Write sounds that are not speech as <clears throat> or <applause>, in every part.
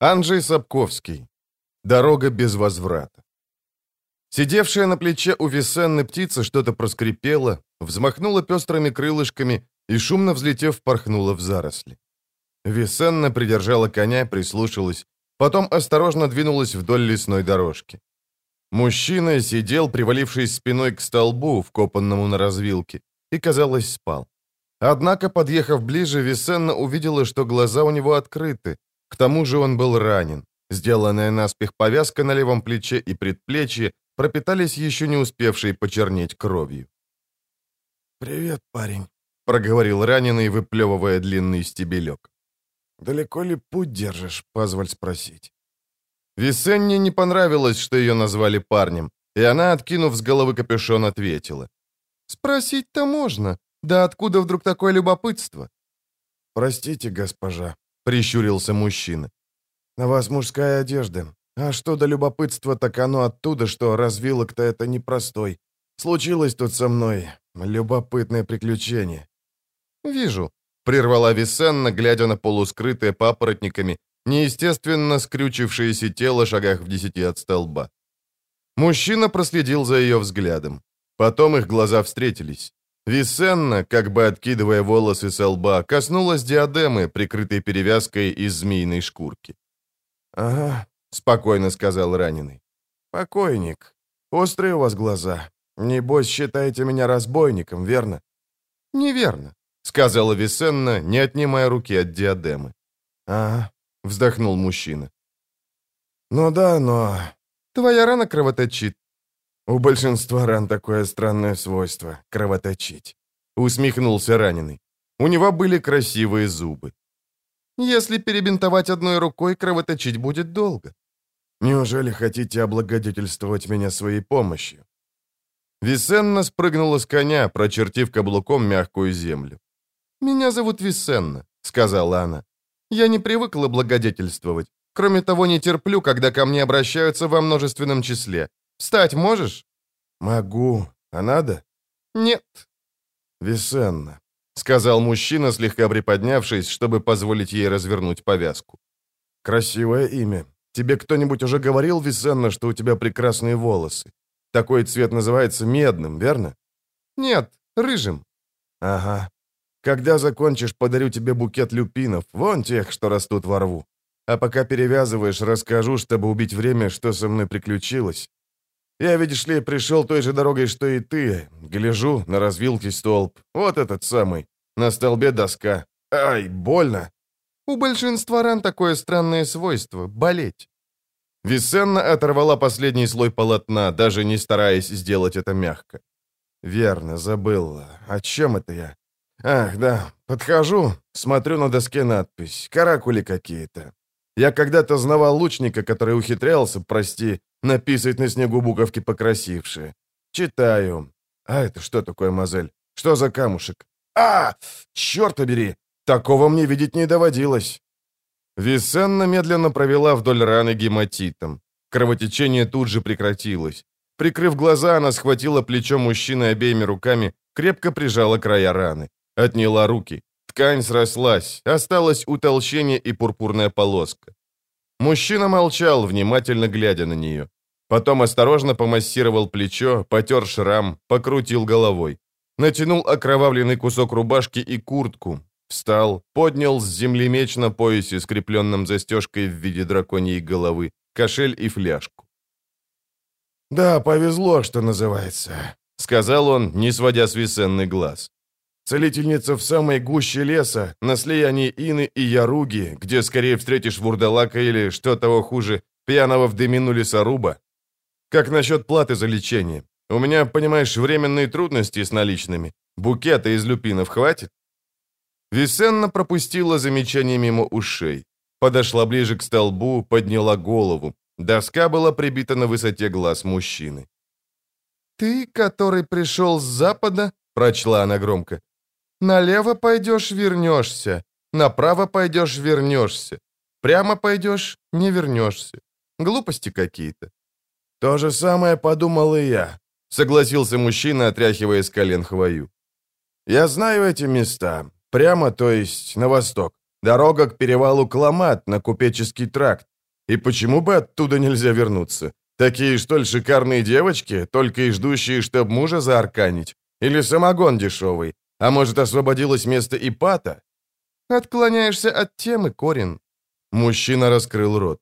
Анджей Сапковский. Дорога без возврата. Сидевшая на плече у Весенны птица что-то проскрипела, взмахнула пестрыми крылышками и, шумно взлетев, порхнула в заросли. Весенна придержала коня, прислушалась, потом осторожно двинулась вдоль лесной дорожки. Мужчина сидел, привалившись спиной к столбу, вкопанному на развилке, и, казалось, спал. Однако, подъехав ближе, Весенна увидела, что глаза у него открыты. К тому же он был ранен. Сделанная наспех повязка на левом плече и предплечье пропитались еще не успевшей почернеть кровью. «Привет, парень», — проговорил раненый, выплевывая длинный стебелек. «Далеко ли путь держишь, позволь спросить?» Весенне не понравилось, что ее назвали парнем, и она, откинув с головы капюшон, ответила. «Спросить-то можно. Да откуда вдруг такое любопытство?» «Простите, госпожа», — прищурился мужчина. «На вас мужская одежда. А что до любопытства, так оно оттуда, что развилок-то это непростой. Случилось тут со мной любопытное приключение». «Вижу», — прервала Висенна, глядя на полускрытые папоротниками, неестественно скрючившееся тело шагах в десяти от столба. Мужчина проследил за ее взглядом. Потом их глаза встретились. Висенна, как бы откидывая волосы со лба, коснулась диадемы, прикрытой перевязкой из змеиной шкурки. «Ага», — спокойно сказал раненый. «Покойник. Острые у вас глаза. Небось, считаете меня разбойником, верно?» «Неверно», — сказала Висенна, не отнимая руки от диадемы. «Ага», — вздохнул мужчина. «Ну да, но...» «Твоя рана кровоточит. У большинства ран такое странное свойство — кровоточить. Усмехнулся раненый. У него были красивые зубы. Если перебинтовать одной рукой, кровоточить будет долго. Неужели хотите облагодетельствовать меня своей помощью? Висенна спрыгнула с коня, прочертив каблуком мягкую землю. «Меня зовут Висенна», — сказала она. «Я не привыкла благодетельствовать. Кроме того, не терплю, когда ко мне обращаются во множественном числе. Встать можешь?» «Могу. А надо?» «Нет». «Весенна», — сказал мужчина, слегка приподнявшись, чтобы позволить ей развернуть повязку. «Красивое имя. Тебе кто-нибудь уже говорил, Весенна, что у тебя прекрасные волосы? Такой цвет называется медным, верно?» «Нет, рыжим». «Ага. Когда закончишь, подарю тебе букет люпинов, вон тех, что растут во рву. А пока перевязываешь, расскажу, чтобы убить время, что со мной приключилось. Я, видишь ли, пришел той же дорогой, что и ты. Гляжу на развилке столб. Вот этот самый. На столбе доска. Ай, больно. У большинства ран такое странное свойство — болеть. Висенна оторвала последний слой полотна, даже не стараясь сделать это мягко. Верно, забыл. О чем это я? Ах, да, подхожу, смотрю на доске надпись. Каракули какие-то. Я когда-то знавал лучника, который ухитрялся, прости, написать на снегу буковки покрасившие. Читаю. А это что такое, мозель? Что за камушек? А, черт побери! Такого мне видеть не доводилось. Висенна медленно провела вдоль раны гематитом. Кровотечение тут же прекратилось. Прикрыв глаза, она схватила плечо мужчины обеими руками, крепко прижала края раны. Отняла руки. Ткань срослась, осталось утолщение и пурпурная полоска. Мужчина молчал, внимательно глядя на нее. Потом осторожно помассировал плечо, потер шрам, покрутил головой. Натянул окровавленный кусок рубашки и куртку. Встал, поднял с земли меч на поясе, скрепленном застежкой в виде драконьей головы, кошель и фляжку. «Да, повезло, что называется», — сказал он, не сводя с Висенный глаз. Целительница в самой гуще леса, на слиянии Ины и Яруги, где скорее встретишь вурдалака или, что того хуже, пьяного в дымину лесоруба. Как насчет платы за лечение? У меня, понимаешь, временные трудности с наличными. Букета из люпинов хватит?» Висенна пропустила замечание мимо ушей. Подошла ближе к столбу, подняла голову. Доска была прибита на высоте глаз мужчины. «Ты, который пришел с запада?» — прочла она громко. «Налево пойдешь — вернешься. Направо пойдешь — вернешься. Прямо пойдешь — не вернешься. Глупости какие-то. «То же самое подумал и я», — согласился мужчина, отряхивая с колен хвою. «Я знаю эти места. Прямо, то есть на восток. Дорога к перевалу Кламат на купеческий тракт. И почему бы оттуда нельзя вернуться? Такие что ли шикарные девочки, только и ждущие, чтоб мужа заарканить? Или самогон дешевый? А может, освободилось место Ипата? Отклоняешься от темы, Корин. Мужчина раскрыл рот.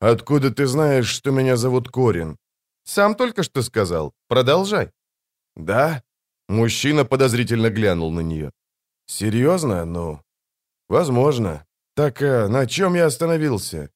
Откуда ты знаешь, что меня зовут Корин? Сам только что сказал. Продолжай. Да? Мужчина подозрительно глянул на нее. Серьезно? Ну, возможно. Так а, на чем я остановился?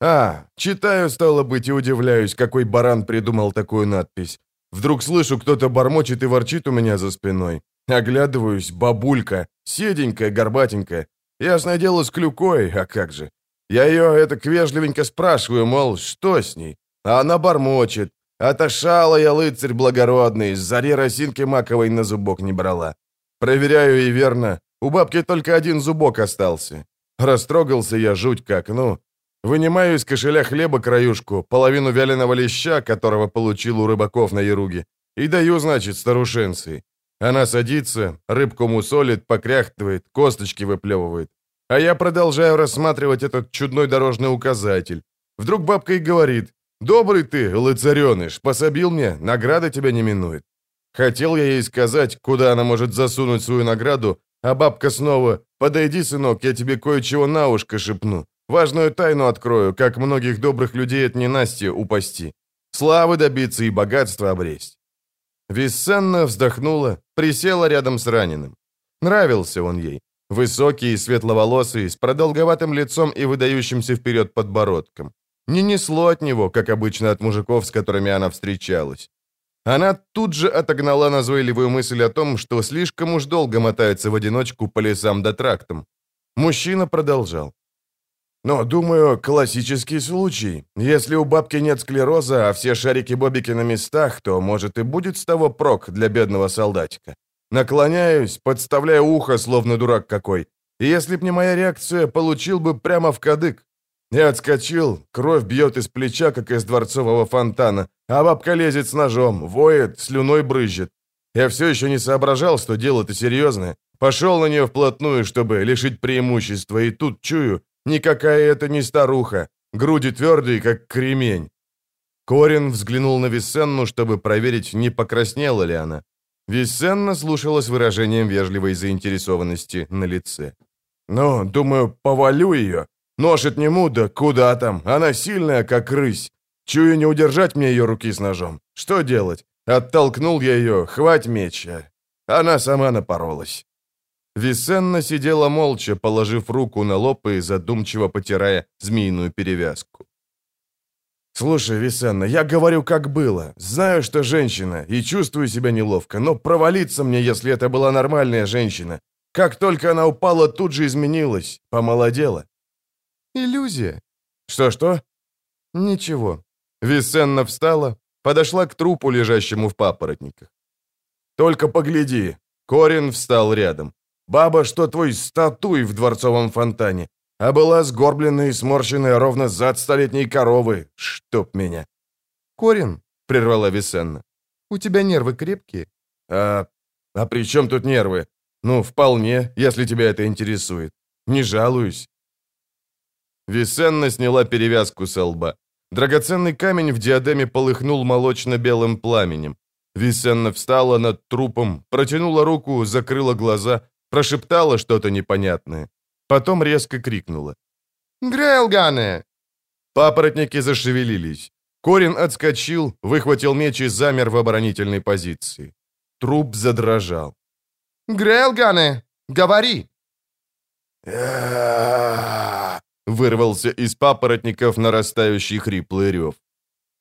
А, читаю, стало быть, и удивляюсь, какой баран придумал такую надпись. Вдруг слышу, кто-то бормочет и ворчит у меня за спиной. Оглядываюсь, бабулька, седенькая, горбатенькая. Ясное дело, с клюкой, а как же. Я ее это вежливенько спрашиваю, мол, что с ней? А она бормочет. Отошала я, лыцарь благородный, заре росинки маковой на зубок не брала. Проверяю, и верно, у бабки только один зубок остался. Растрогался я жуть как, ну, Вынимаю из кошеля хлеба краюшку, половину вяленого леща, которого получил у рыбаков на Яруге, и даю, значит, старушенции. Она садится, рыбку мусолит, покряхтывает, косточки выплевывает. А я продолжаю рассматривать этот чудной дорожный указатель. Вдруг бабка и говорит, «Добрый ты, лыцареныш, пособил мне, награда тебя не минует». Хотел я ей сказать, куда она может засунуть свою награду, а бабка снова, «Подойди, сынок, я тебе кое-чего на ушко шепну». Важную тайну открою, как многих добрых людей от ненастья упасти. Славы добиться и богатства обресть. Виссенна вздохнула, присела рядом с раненым. Нравился он ей. Высокий светловолосый, с продолговатым лицом и выдающимся вперед подбородком. Не несло от него, как обычно от мужиков, с которыми она встречалась. Она тут же отогнала назойливую мысль о том, что слишком уж долго мотается в одиночку по лесам да трактам. Мужчина продолжал. Но, думаю, классический случай. Если у бабки нет склероза, а все шарики-бобики на местах, то, может, и будет с того прок для бедного солдатика. Наклоняюсь, подставляю ухо, словно дурак какой. И если б не моя реакция, получил бы прямо в кадык. Я отскочил, кровь бьет из плеча, как из дворцового фонтана, а бабка лезет с ножом, воет, слюной брызжет. Я все еще не соображал, что дело-то серьезное. Пошел на нее вплотную, чтобы лишить преимущества, и тут чую, Никакая это не старуха. Груди твердые, как кремень. Корин взглянул на Виссенну, чтобы проверить, не покраснела ли она. Виссенна слушала с выражением вежливой заинтересованности на лице. «Ну, думаю, повалю ее. Нож отниму, да куда там? Она сильная, как рысь. Чую не удержать мне ее руки с ножом. Что делать? Оттолкнул я ее, хвать меч. Она сама напоролась. Висенна сидела молча, положив руку на лоб и задумчиво потирая змеиную перевязку. «Слушай, Висенна, я говорю, как было. Знаю, что женщина, и чувствую себя неловко, но провалиться мне, если это была нормальная женщина. Как только она упала, тут же изменилась, помолодела». «Иллюзия». «Что-что?» «Ничего». Висенна встала, подошла к трупу, лежащему в папоротниках. «Только погляди». Корин встал рядом. Баба, что твой статуй в дворцовом фонтане, а была сгорбленная и сморщенная ровно зад столетней коровы, чтоб меня. Корин, прервала Висенна, у тебя нервы крепкие? А, а при чем тут нервы? Ну, вполне, если тебя это интересует. Не жалуюсь. Висенна сняла перевязку со лба. Драгоценный камень в диадеме полыхнул молочно-белым пламенем. Висенна встала над трупом, протянула руку, закрыла глаза прошептала что-то непонятное. Потом резко крикнула. «Грелгане!» Папоротники зашевелились. Корин отскочил, выхватил меч и замер в оборонительной позиции. Труп задрожал. «Грелгане, говори!» вырвался из папоротников нарастающий хриплый рев.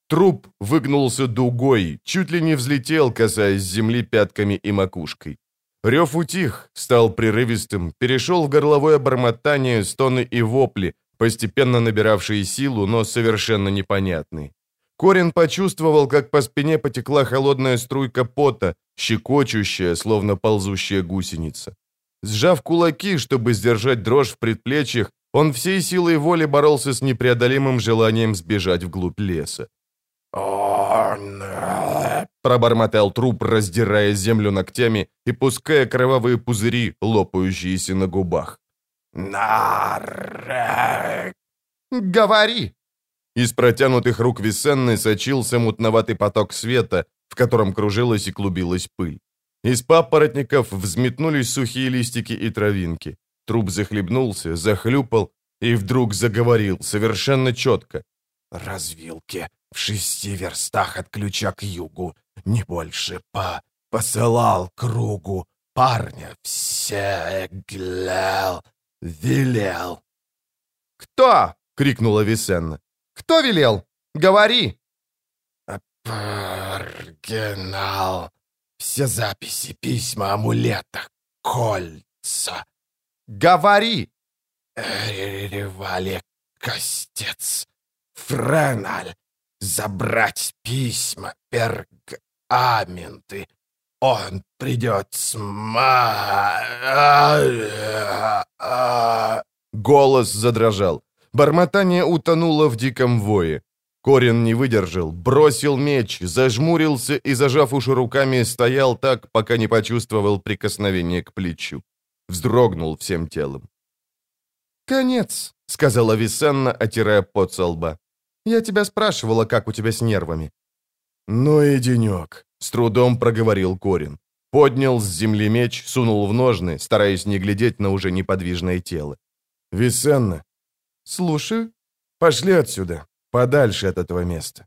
Труп выгнулся дугой, чуть ли не взлетел, касаясь земли пятками и макушкой. Рев утих, стал прерывистым, перешел в горловое бормотание, стоны и вопли, постепенно набиравшие силу, но совершенно непонятные. Корин почувствовал, как по спине потекла холодная струйка пота, щекочущая, словно ползущая гусеница. Сжав кулаки, чтобы сдержать дрожь в предплечьях, он всей силой воли боролся с непреодолимым желанием сбежать вглубь леса. Пробормотал труп, раздирая землю ногтями и пуская кровавые пузыри, лопающиеся на губах. Нар... Говори!» Из протянутых рук Висенны сочился мутноватый поток света, в котором кружилась и клубилась пыль. Из папоротников взметнулись сухие листики и травинки. Труп захлебнулся, захлюпал и вдруг заговорил совершенно четко. «Развилки в шести верстах от ключа к югу, не больше по... Посылал кругу парня, все глял, велел». «Кто?» — крикнула Висенна. «Кто велел? Говори!» «Оригинал. Все записи, письма, амулета, кольца». «Говори!» «Ревали костец. Френаль. Забрать письма, пергаменты. Он придет с Голос задрожал. Бормотание утонуло в диком вое. Корин не выдержал, бросил меч, зажмурился и, зажав уши руками, стоял так, пока не почувствовал прикосновение к плечу. Вздрогнул всем телом. «Конец», — сказала Висенна, отирая пот со лба. «Я тебя спрашивала, как у тебя с нервами». «Ну и денек», — с трудом проговорил Корин. Поднял с земли меч, сунул в ножны, стараясь не глядеть на уже неподвижное тело. «Висенна». «Слушаю». «Пошли отсюда, подальше от этого места».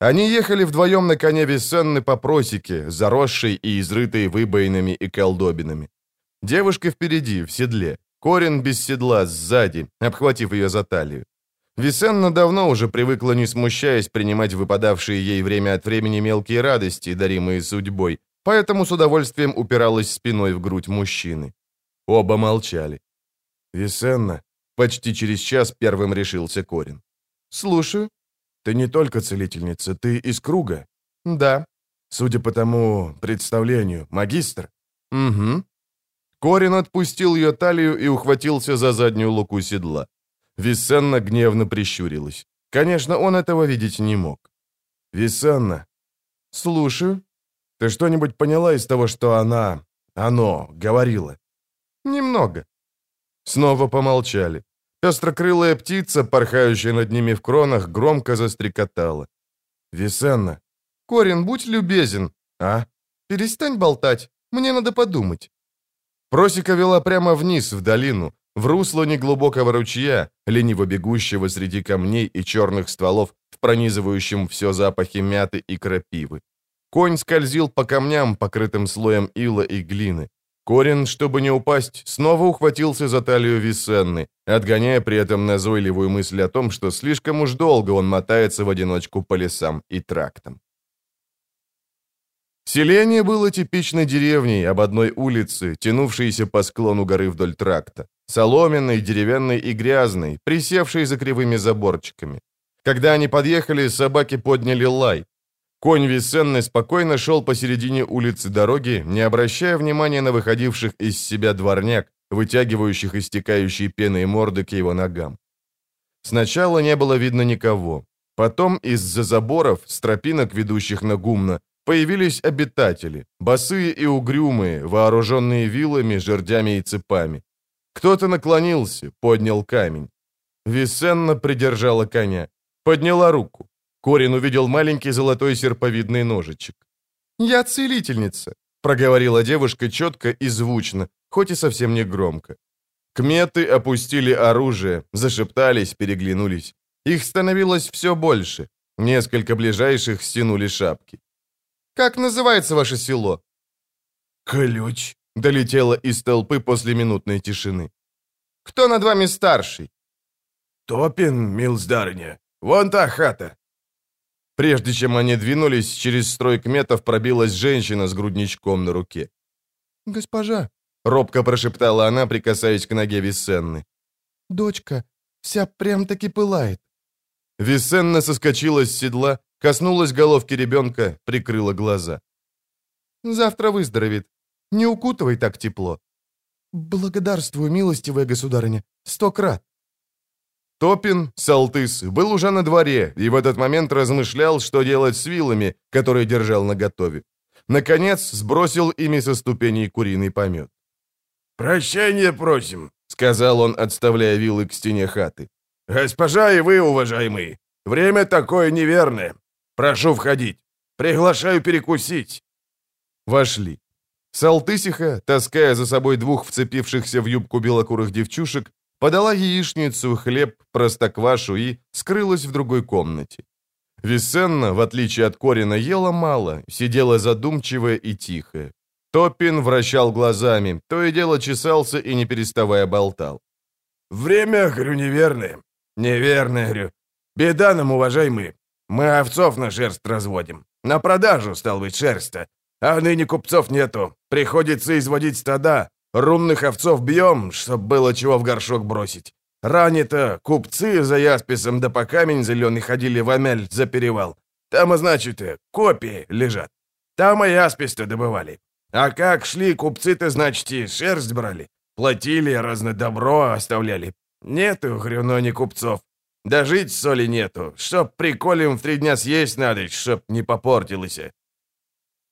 Они ехали вдвоем на коне Висенны по просеке, заросшей и изрытой выбоинами и колдобинами. Девушка впереди, в седле. Корин без седла, сзади, обхватив ее за талию. Висенна давно уже привыкла, не смущаясь, принимать выпадавшие ей время от времени мелкие радости, даримые судьбой, поэтому с удовольствием упиралась спиной в грудь мужчины. Оба молчали. «Висенна», — почти через час первым решился Корин. «Слушаю». «Ты не только целительница, ты из круга?» «Да». «Судя по тому представлению, магистр?» «Угу». Корин отпустил ее талию и ухватился за заднюю луку седла. Висенна гневно прищурилась. Конечно, он этого видеть не мог. «Висенна». «Слушаю». «Ты что-нибудь поняла из того, что она... оно говорила?» «Немного». Снова помолчали. Пестрокрылая птица, порхающая над ними в кронах, громко застрекотала. «Висенна». «Корин, будь любезен». «А?» «Перестань болтать. Мне надо подумать». Просека вела прямо вниз, в долину, в русло неглубокого ручья, лениво бегущего среди камней и черных стволов, в пронизывающем все запахи мяты и крапивы. Конь скользил по камням, покрытым слоем ила и глины. Корин, чтобы не упасть, снова ухватился за талию Висенны, отгоняя при этом назойливую мысль о том, что слишком уж долго он мотается в одиночку по лесам и трактам. Селение было типичной деревней об одной улице, тянувшейся по склону горы вдоль тракта. Соломенной, деревянной и грязной, присевшей за кривыми заборчиками. Когда они подъехали, собаки подняли лай. Конь Висенны спокойно шел посередине улицы дороги, не обращая внимания на выходивших из себя дворняк, вытягивающих истекающие пеной морды к его ногам. Сначала не было видно никого. Потом из-за заборов, с тропинок, ведущих на гумно, появились обитатели, босые и угрюмые, вооруженные вилами, жердями и цепами. Кто-то наклонился, поднял камень. Висенна придержала коня, подняла руку. Корин увидел маленький золотой серповидный ножичек. «Я целительница», — проговорила девушка четко и звучно, хоть и совсем не громко. Кметы опустили оружие, зашептались, переглянулись. Их становилось все больше. Несколько ближайших стянули шапки. «Как называется ваше село?» «Ключ», — долетело из толпы после минутной тишины. «Кто над вами старший?» «Топин, милздарня. Вон та хата». Прежде чем они двинулись, через строй кметов пробилась женщина с грудничком на руке. «Госпожа», — робко прошептала она, прикасаясь к ноге Висенны. «Дочка вся прям-таки пылает». Висенна соскочила с седла, Коснулась головки ребенка, прикрыла глаза. «Завтра выздоровеет. Не укутывай так тепло». «Благодарствую, милостивая государыня, сто крат». Топин, Салтыс, был уже на дворе и в этот момент размышлял, что делать с вилами, которые держал наготове. Наконец, сбросил ими со ступеней куриный помет. «Прощения просим», — сказал он, отставляя вилы к стене хаты. «Госпожа и вы, уважаемые, время такое неверное. Прошу входить. Приглашаю перекусить». Вошли. Салтысиха, таская за собой двух вцепившихся в юбку белокурых девчушек, подала яичницу, хлеб, простоквашу и скрылась в другой комнате. Висенна, в отличие от Корина, ела мало, сидела задумчивая и тихая. Топпин вращал глазами, то и дело чесался и не переставая болтал. «Время, говорю, неверное. Неверное, говорю. Беда нам, уважаемые. Мы овцов на шерсть разводим. На продажу, стал быть, шерсть-то. А ныне купцов нету. Приходится изводить стада. Румных овцов бьем, чтоб было чего в горшок бросить. Ранее-то купцы за ясписом да по камень зеленый ходили в Амель за перевал. Там, значит, копии лежат. Там и яспис-то добывали. А как шли купцы-то, значит, и шерсть брали. Платили, разное добро оставляли. Нету, хрена не купцов. Да жить соли нету. Чтоб приколем в три дня съесть надо, чтоб не попортилось.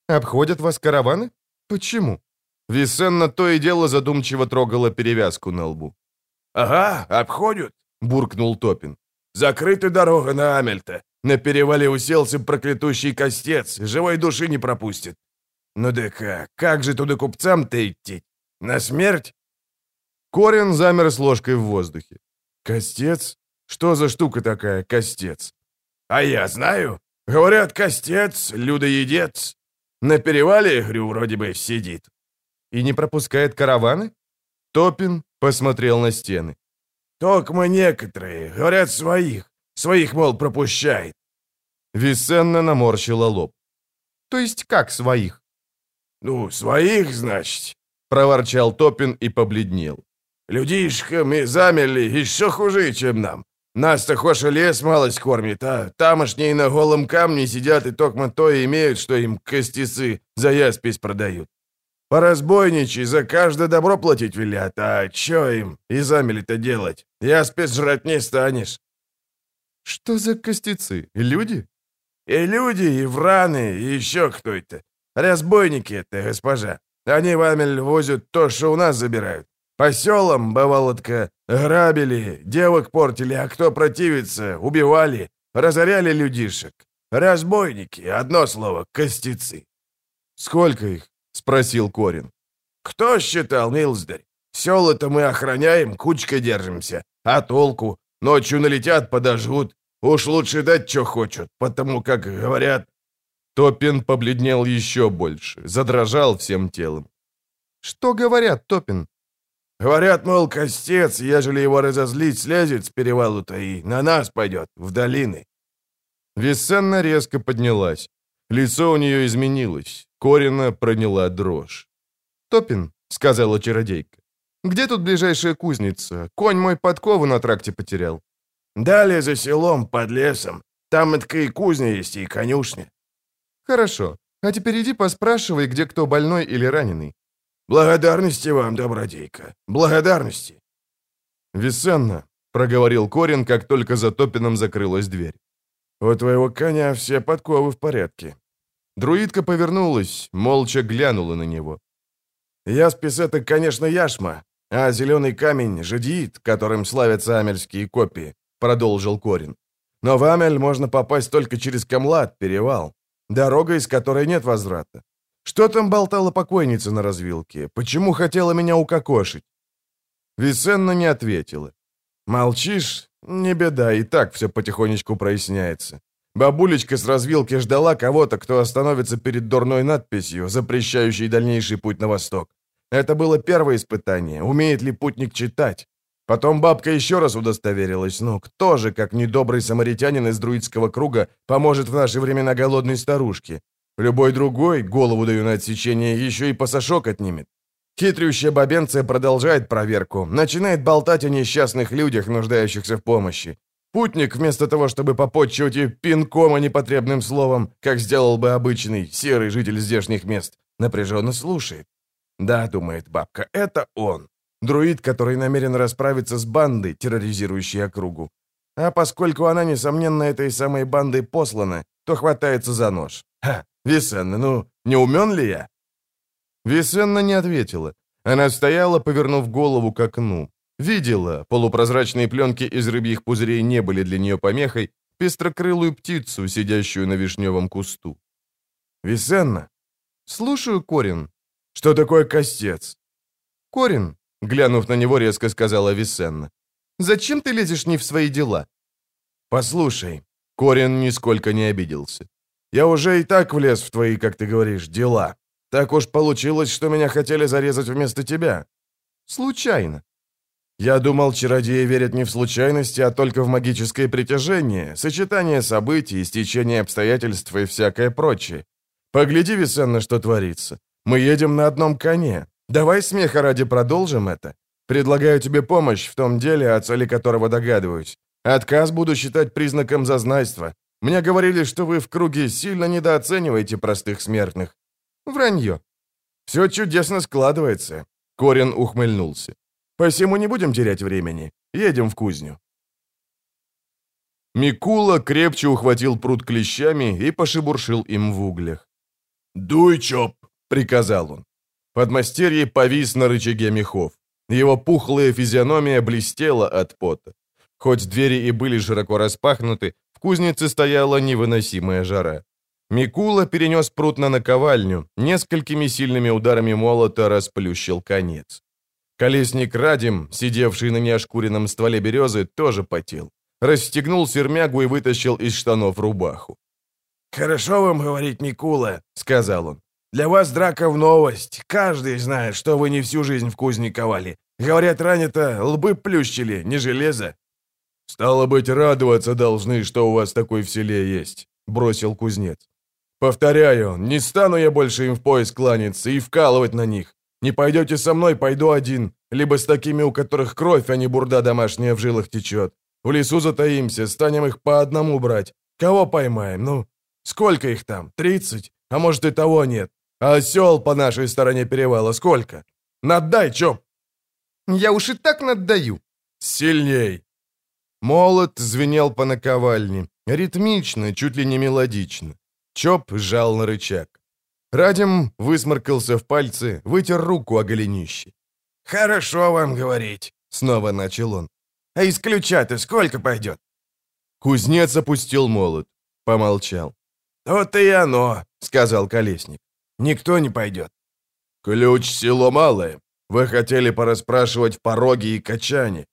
Обходят вас караваны? Почему? Висенна то и дело задумчиво трогала перевязку на лбу. «Ага, обходят», — буркнул Топин. «Закрыта дорога на Амельта. На перевале уселся проклятущий костец, живой души не пропустит. Ну да как, как же туда купцам-то идти? На смерть?» Корин замер с ложкой в воздухе. «Костец? Что за штука такая, костец?» «А я знаю. Говорят, костец, людоедец. На перевале, говорю, вроде бы сидит». «И не пропускает караваны?» Топин посмотрел на стены. «Токмо некоторые, говорят, своих. Своих, мол, пропущает». Висенна наморщила лоб. «То есть как своих?» «Ну, своих, значит», — проворчал Топин и побледнел. «Людишкам и замели еще хуже, чем нам. Нас-то хоша лес малость кормит, а тамошние на голом камне сидят и токмо то имеют, что им костицы за яспись продают. Поразбойничай, за каждое добро платить велят, а чё им и замели-то делать? Яспись жрать не станешь». «Что за костицы? Люди?» «И люди, и враны, и еще кто это. Разбойники это, госпожа. Они в Амель возят то, что у нас забирают. По селам, бывало-то, грабили, девок портили, а кто противится, убивали, разоряли людишек. Разбойники, одно слово, костицы. Сколько их? спросил Корин. Кто считал, милздарь? Села-то мы охраняем, кучкой держимся. А толку? Ночью налетят, подожгут. Уж лучше дать, что хочут, потому как, говорят... Топин побледнел еще больше, задрожал всем телом. «Что говорят, Топин?» Говорят, мол, костец, ежели его разозлить, слезет с перевалу-то и на нас пойдет, в долины. Висенна резко поднялась. Лицо у нее изменилось. Корина проняла дрожь. «Топин», — сказала чародейка, — «где тут ближайшая кузница? Конь мой подкову на тракте потерял». «Далее за селом, под лесом. Там и такая кузня есть, и конюшня». «Хорошо. А теперь иди поспрашивай, где кто больной или раненый. «Благодарности вам, добродейка, благодарности!» «Весенна», — проговорил Корин, как только за Топином закрылась дверь. «У твоего коня все подковы в порядке». Друидка повернулась, молча глянула на него. «Яспис — это, конечно, яшма, а зеленый камень — жадиит, которым славятся амельские копии», — продолжил Корин. «Но в Амель можно попасть только через Камлад, перевал, дорога, из которой нет возврата. Что там болтала покойница на развилке? Почему хотела меня укокошить?» Висенна не ответила. «Молчишь? Не беда, и так все потихонечку проясняется. Бабулечка с развилки ждала кого-то, кто остановится перед дурной надписью, запрещающей дальнейший путь на восток. Это было первое испытание, умеет ли путник читать. Потом бабка еще раз удостоверилась, ну кто же, как недобрый самаритянин из друидского круга, поможет в наши времена голодной старушке? Любой другой, голову даю на отсечение, еще и пасашок отнимет. Хитрющая бабенция продолжает проверку, начинает болтать о несчастных людях, нуждающихся в помощи. Путник, вместо того, чтобы попотчевать и пинком, а непотребным словом, как сделал бы обычный серый житель здешних мест, напряженно слушает. Да, думает бабка, это он. Друид, который намерен расправиться с бандой, терроризирующей округу. А поскольку она, несомненно, этой самой бандой послана, то хватается за нож. Ха, Висенна, ну, не умен ли я?» Висенна не ответила. Она стояла, повернув голову к окну. Видела, полупрозрачные пленки из рыбьих пузырей не были для нее помехой, пестрокрылую птицу, сидящую на вишневом кусту. «Висенна?» «Слушаю, Корин». «Что такое костец?» «Корин», — глянув на него, резко сказала Висенна. «Зачем ты лезешь не в свои дела?» «Послушай». Корин нисколько не обиделся. «Я уже и так влез в твои, как ты говоришь, дела. Так уж получилось, что меня хотели зарезать вместо тебя». «Случайно». «Я думал, чародеи верят не в случайности, а только в магическое притяжение, сочетание событий, стечение обстоятельств и всякое прочее. Погляди, Висенна, что творится. Мы едем на одном коне. Давай смеха ради продолжим это. Предлагаю тебе помощь в том деле, о цели которого догадываюсь. Отказ буду считать признаком зазнайства. Мне говорили, что вы в круге сильно недооцениваете простых смертных. Вранье. Все чудесно складывается. Корин ухмыльнулся. Посему не будем терять времени. Едем в кузню. Микула крепче ухватил пруд клещами и пошебуршил им в углях. «Дуй, Чоп!» — приказал он. Подмастерье повис на рычаге мехов. Его пухлая физиономия блестела от пота. Хоть двери и были широко распахнуты, в кузнице стояла невыносимая жара. Микула перенес пруд на наковальню, несколькими сильными ударами молота расплющил конец. Колесник Радим, сидевший на неошкуренном стволе березы, тоже потел. Расстегнул сермягу и вытащил из штанов рубаху. «Хорошо вам говорить, Микула», — сказал он. «Для вас драка в новость. Каждый знает, что вы не всю жизнь в кузне ковали. Говорят, ранее-то лбы плющили, не железо». «Стало быть, радоваться должны, что у вас такой в селе есть», — бросил кузнец. «Повторяю, не стану я больше им в пояс кланяться и вкалывать на них. Не пойдете со мной, пойду один, либо с такими, у которых кровь, а не бурда домашняя в жилах течет. В лесу затаимся, станем их по одному брать. Кого поймаем, ну? Сколько их там? Тридцать? А может и того нет. А осел по нашей стороне перевала сколько? Надай, чоп!» «Я уж и так наддаю». «Сильней!» Молот звенел по наковальне, ритмично, чуть ли не мелодично. Чоп сжал на рычаг. Радим высморкался в пальцы, вытер руку о голенище. «Хорошо вам говорить», — снова начал он. «А из ключа-то сколько пойдет?» Кузнец опустил молот, помолчал. «Вот и оно», — сказал Колесник. «Никто не пойдет». «Ключ село малое. Вы хотели пораспрашивать в пороге и качане».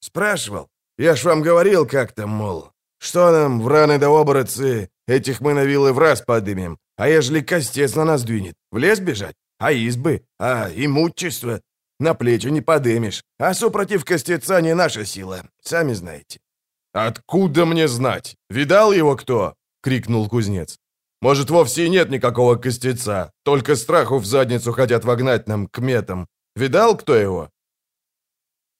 «Спрашивал. Я ж вам говорил как-то, мол, что нам, в раны да оборотцы, этих мы на вилы в раз подымем, а ежели костец на нас двинет, в лес бежать? А избы? А имущество? На плечи не подымешь. А супротив костеца не наша сила, сами знаете». «Откуда мне знать? Видал его кто?» — крикнул кузнец. «Может, вовсе и нет никакого костеца, только страху в задницу хотят вогнать нам к метам. Видал кто его?»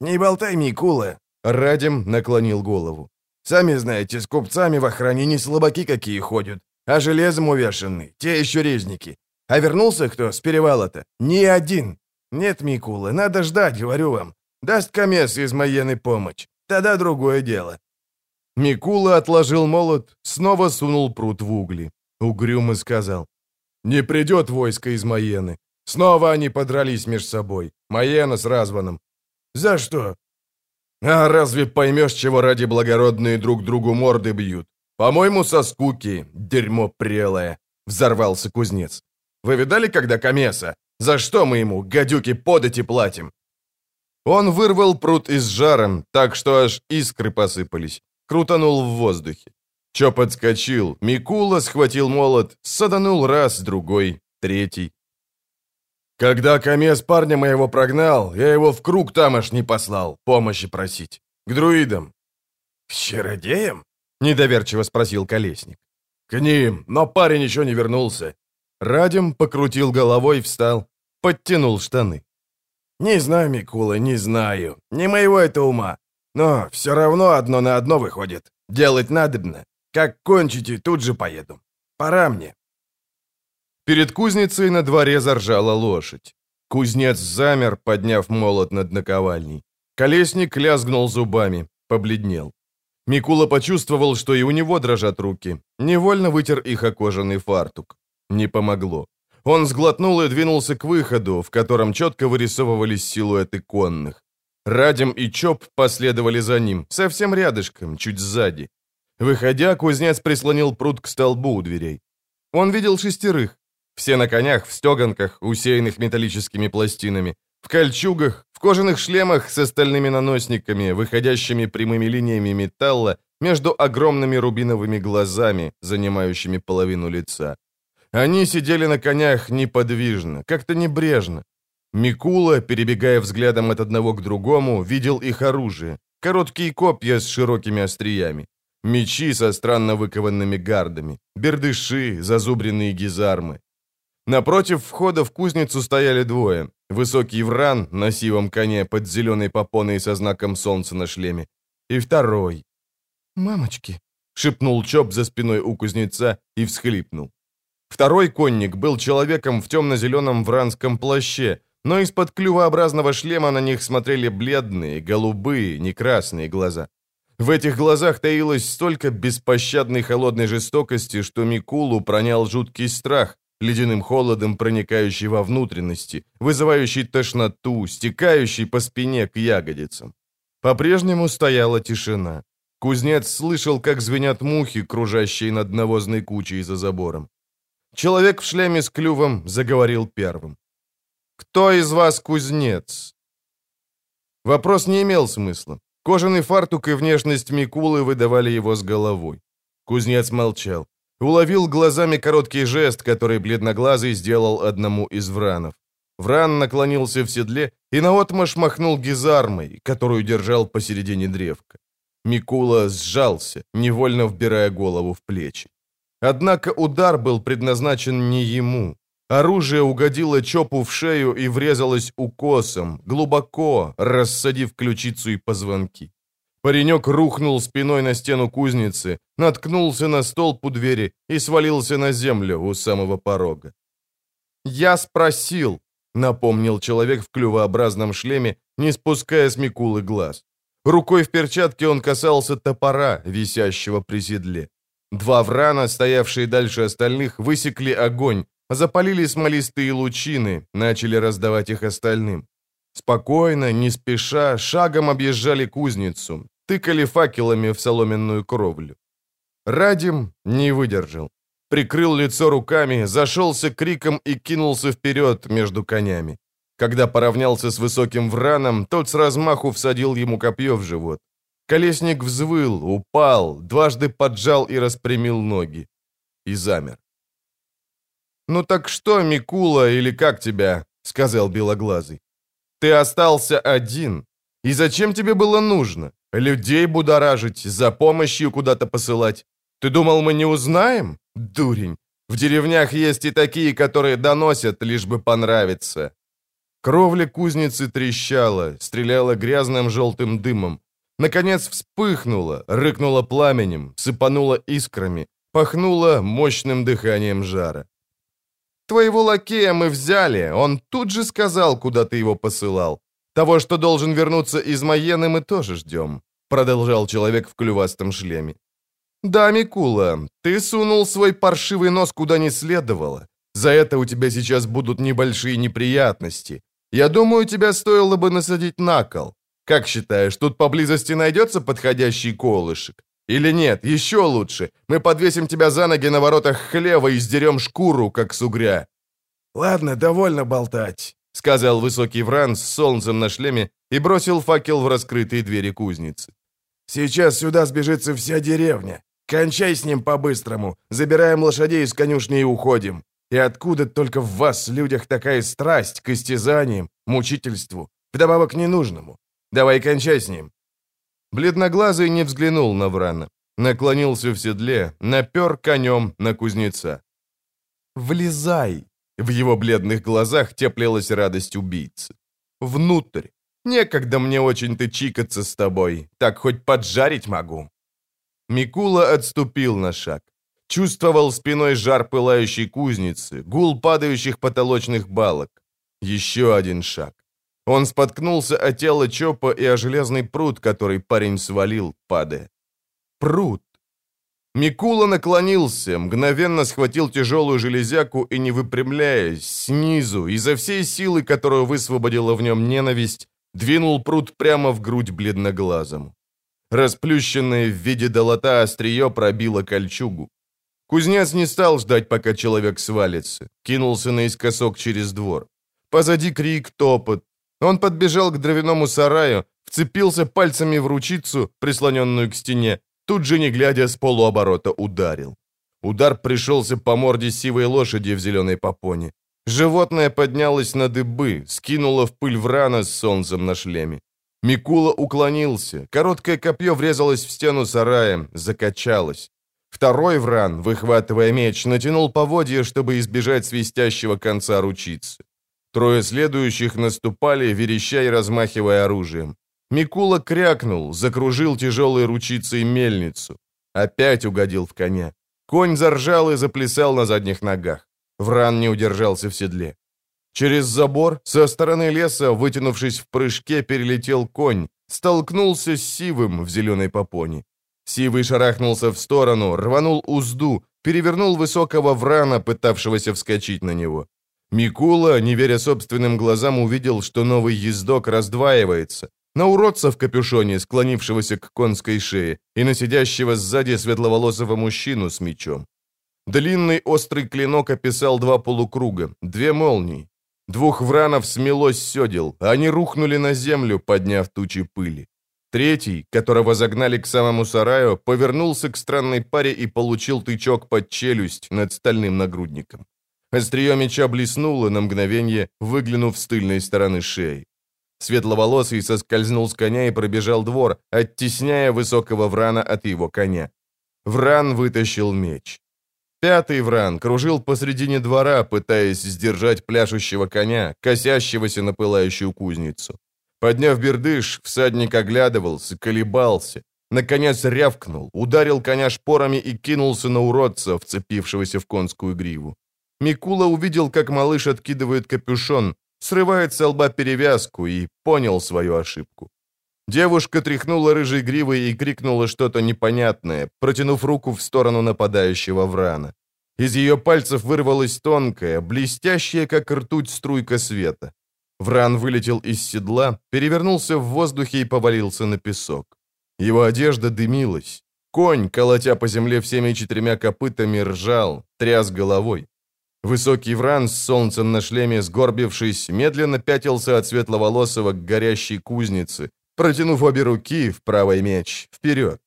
«Не болтай, Микула!» — Радим наклонил голову. «Сами знаете, с купцами в охране не слабаки какие ходят, а железом увешаны, те еще резники. А вернулся кто с перевала-то? Ни один. Нет, Микула, надо ждать, говорю вам. Даст комес из Маены помощь. Тогда другое дело». Микула отложил молот, снова сунул пруд в угли. Угрюмо сказал. «Не придет войско из Маены. Снова они подрались между собой. Маена с Разваном. За что? А разве поймешь, чего ради благородные друг другу морды бьют? По-моему, со скуки, дерьмо прелое, взорвался кузнец. Вы видали, когда Камеса? За что мы ему, гадюки, подати платим? Он вырвал пруд из жаром, так что аж искры посыпались. Крутанул в воздухе. Чоп подскочил, Микула схватил молот, саданул раз, другой, третий. Когда Камес парня моего прогнал, я его в круг тамошний послал, помощи просить. К друидам. — К чародеям? — недоверчиво спросил Колесник. — К ним, но парень еще не вернулся. Радим покрутил головой, встал, подтянул штаны. «Не знаю, Микула, не знаю. Не моего это ума. Но все равно одно на одно выходит. Делать надобно. Как кончите, тут же поеду. Пора мне». Перед кузницей на дворе заржала лошадь. Кузнец замер, подняв молот над наковальней. Колесник лязгнул зубами, побледнел. Микула почувствовал, что и у него дрожат руки. Невольно вытер их о кожаный фартук. Не помогло. Он сглотнул и двинулся к выходу, в котором четко вырисовывались силуэты конных. Радим и Чоп последовали за ним, совсем рядышком, чуть сзади. Выходя, кузнец прислонил пруд к столбу у дверей. Он видел шестерых. Все на конях, в стеганках, усеянных металлическими пластинами, в кольчугах, в кожаных шлемах с остальными наносниками, выходящими прямыми линиями металла между огромными рубиновыми глазами, занимающими половину лица. Они сидели на конях неподвижно, как-то небрежно. Микула, перебегая взглядом от одного к другому, видел их оружие. Короткие копья с широкими остриями. Мечи со странно выкованными гардами. Бердыши, зазубренные гизармы. Напротив входа в кузницу стояли двое. Высокий вран на сивом коне под зеленой попоной со знаком солнца на шлеме. И второй. «Мамочки!» — шепнул Чоп за спиной у кузнеца и всхлипнул. Второй конник был человеком в темно-зеленом вранском плаще, но из-под клювообразного шлема на них смотрели бледные, голубые, не красные глаза. В этих глазах таилось столько беспощадной холодной жестокости, что Микулу пронял жуткий страх, ледяным холодом проникающий во внутренности, вызывающий тошноту, стекающий по спине к ягодицам. По-прежнему стояла тишина. Кузнец слышал, как звенят мухи, кружащие над навозной кучей за забором. Человек в шлеме с клювом заговорил первым. «Кто из вас кузнец?» Вопрос не имел смысла. Кожаный фартук и внешность Микулы выдавали его с головой. Кузнец молчал. Уловил глазами короткий жест, который бледноглазый сделал одному из вранов. Вран наклонился в седле и наотмашь махнул гизармой, которую держал посередине древка. Микула сжался, невольно вбирая голову в плечи. Однако удар был предназначен не ему. Оружие угодило Чопу в шею и врезалось укосом, глубоко, рассадив ключицу и позвонки. Паренек рухнул спиной на стену кузницы, наткнулся на столб у двери и свалился на землю у самого порога. «Я спросил», — напомнил человек в клювообразном шлеме, не спуская с Микулы глаз. Рукой в перчатке он касался топора, висящего при седле. Два врана, стоявшие дальше остальных, высекли огонь, запалили смолистые лучины, начали раздавать их остальным. Спокойно, не спеша, шагом объезжали кузницу, тыкали факелами в соломенную кровлю. Радим не выдержал. Прикрыл лицо руками, зашелся криком и кинулся вперед между конями. Когда поравнялся с высоким враном, тот с размаху всадил ему копье в живот. Колесник взвыл, упал, дважды поджал и распрямил ноги. И замер. «Ну так что, Микула, или как тебя?» — сказал Белоглазый. «Ты остался один. И зачем тебе было нужно? Людей будоражить, за помощью куда-то посылать? Ты думал, мы не узнаем? Дурень. В деревнях есть и такие, которые доносят, лишь бы понравиться». Кровля кузницы трещала, стреляла грязным желтым дымом. Наконец вспыхнула, рыкнула пламенем, сыпанула искрами, пахнула мощным дыханием жара. «Твоего лакея мы взяли, он тут же сказал, куда ты его посылал. Того, что должен вернуться из Майены, мы тоже ждем», продолжал человек в клювастом шлеме. «Да, Микула, ты сунул свой паршивый нос куда не следовало. За это у тебя сейчас будут небольшие неприятности. Я думаю, тебя стоило бы насадить на кол. Как считаешь, тут поблизости найдется подходящий колышек? Или нет, еще лучше, мы подвесим тебя за ноги на воротах хлева и сдерем шкуру, как с угря». «Ладно, довольно болтать», — сказал высокий Вран с солнцем на шлеме и бросил факел в раскрытые двери кузницы. «Сейчас сюда сбежится вся деревня. Кончай с ним по-быстрому. Забираем лошадей из конюшни и уходим. И откуда только в вас, людях, такая страсть к истязаниям, мучительству, вдобавок ненужному? Давай кончай с ним». Бледноглазый не взглянул на Врана. Наклонился в седле, напер конем на кузнеца. «Влезай!» В его бледных глазах теплилась радость убийцы. «Внутрь! Некогда мне очень ты чикаться с тобой, так хоть поджарить могу!» Микула отступил на шаг. Чувствовал спиной жар пылающей кузницы, гул падающих потолочных балок. Еще один шаг. Он споткнулся о тело Чопа и о железный пруд, который парень свалил, падая. Пруд! Микула наклонился, мгновенно схватил тяжелую железяку и, не выпрямляясь, снизу, изо всей силы, которую высвободила в нем ненависть, двинул пруд прямо в грудь бледноглазому. Расплющенное в виде долота острие пробило кольчугу. Кузнец не стал ждать, пока человек свалится. Кинулся наискосок через двор. Позади крик, топот. Он подбежал к дровяному сараю, вцепился пальцами в ручицу, прислоненную к стене, тут же, не глядя, с полуоборота ударил. Удар пришелся по морде сивой лошади в зеленой попоне. Животное поднялось на дыбы, скинуло в пыль врана с солнцем на шлеме. Микула уклонился. Короткое копье врезалось в стену сарая, закачалось. Второй вран, выхватывая меч, натянул поводья, чтобы избежать свистящего конца ручицы. Трое следующих наступали, вереща и размахивая оружием. Микула крякнул, закружил тяжелой ручицей мельницу. Опять угодил в коня. Конь заржал и заплясал на задних ногах. Вран не удержался в седле. Через забор, со стороны леса, вытянувшись в прыжке, перелетел конь, столкнулся с Сивым в зеленой попоне. Сивый шарахнулся в сторону, рванул узду, перевернул высокого врана, пытавшегося вскочить на него. Микула, не веря собственным глазам, увидел, что новый ездок раздваивается. На уродца в капюшоне, склонившегося к конской шее, и на сидящего сзади светловолосого мужчину с мечом. Длинный острый клинок описал два полукруга, две молнии. Двух вранов смело седел, они рухнули на землю, подняв тучи пыли. Третий, которого загнали к самому сараю, повернулся к странной паре и получил тычок под челюсть над стальным нагрудником. Острие меча блеснуло на мгновение, выглянув с тыльной стороны шеи. Светловолосый соскользнул с коня и пробежал двор, оттесняя высокого врана от его коня. Вран вытащил меч. Пятый вран кружил посредине двора, пытаясь сдержать пляшущего коня, косящегося на пылающую кузницу. Подняв бердыш, всадник оглядывался, колебался. Наконец рявкнул, ударил коня шпорами и кинулся на уродца, вцепившегося в конскую гриву. Микула увидел, как малыш откидывает капюшон, срывает с лба перевязку и понял свою ошибку. Девушка тряхнула рыжей гривой и крикнула что-то непонятное, протянув руку в сторону нападающего врана. Из ее пальцев вырвалась тонкая, блестящая, как ртуть, струйка света. Вран вылетел из седла, перевернулся в воздухе и повалился на песок. Его одежда дымилась. Конь, колотя по земле всеми четырьмя копытами, ржал, тряс головой. Высокий вран с солнцем на шлеме, сгорбившись, медленно пятился от светловолосого к горящей кузнице, протянув обе руки в правый меч, вперед.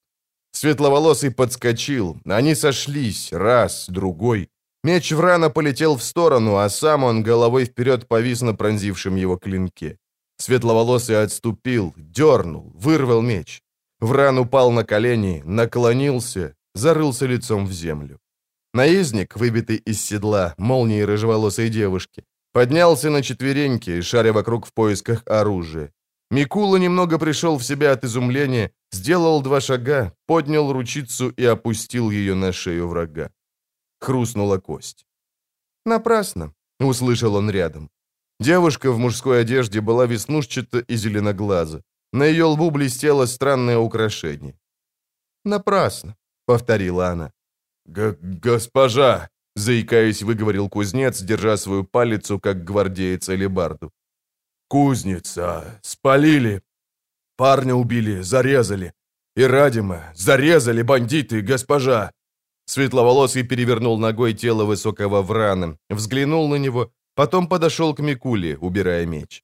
Светловолосый подскочил, они сошлись, раз, другой. Меч Врана полетел в сторону, а сам он головой вперед повис на пронзившем его клинке. Светловолосый отступил, дернул, вырвал меч. Вран упал на колени, наклонился, зарылся лицом в землю. Наездник, выбитый из седла, молнией рыжеволосой девушки, поднялся на четвереньки, шаря вокруг в поисках оружия. Микула немного пришел в себя от изумления, сделал два шага, поднял ручицу и опустил ее на шею врага. Хрустнула кость. «Напрасно», — услышал он рядом. Девушка в мужской одежде была веснушчата и зеленоглаза. На ее лбу блестело странное украшение. «Напрасно», — повторила она. Г «Госпожа!» — заикаясь, выговорил кузнец, держа свою палицу, как гвардеец алебарду. «Кузница! Спалили! Парня убили, зарезали! И Радима! Зарезали бандиты, госпожа!» Светловолосый перевернул ногой тело высокого врана, взглянул на него, потом подошел к Микуле, убирая меч.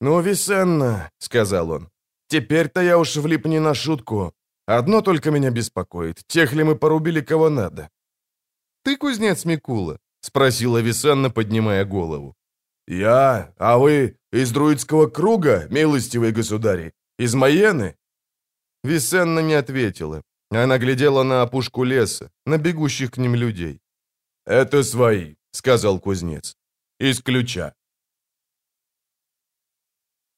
«Ну, Висенна», — сказал он, — «теперь-то я уж влип не на шутку. Одно только меня беспокоит. Тех ли мы порубили, кого надо?» «Ты кузнец Микула?» — спросила Висенна, поднимая голову. «Я? А вы из друидского круга, милостивые государи? Из Маены?» Висенна не ответила. Она глядела на опушку леса, на бегущих к ним людей. «Это свои», — сказал кузнец. «Из ключа».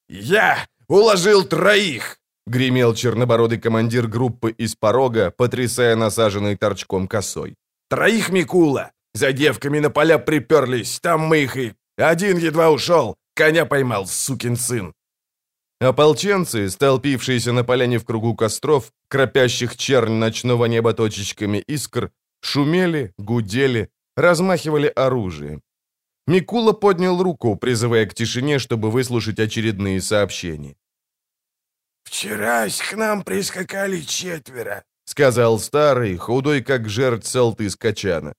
«Я уложил троих!» — гремел чернобородый командир группы из порога, потрясая насаженной торчком косой. «Троих, Микула! За девками на поля приперлись, там мы их и... Один едва ушел, коня поймал, сукин сын!» Ополченцы, столпившиеся на поляне в кругу костров, кропящих чернь ночного неба точечками искр, шумели, гудели, размахивали оружием. Микула поднял руку, призывая к тишине, чтобы выслушать очередные сообщения. «Вчерась к нам прискакали четверо», — сказал старый, худой, как жертв селты из Качана.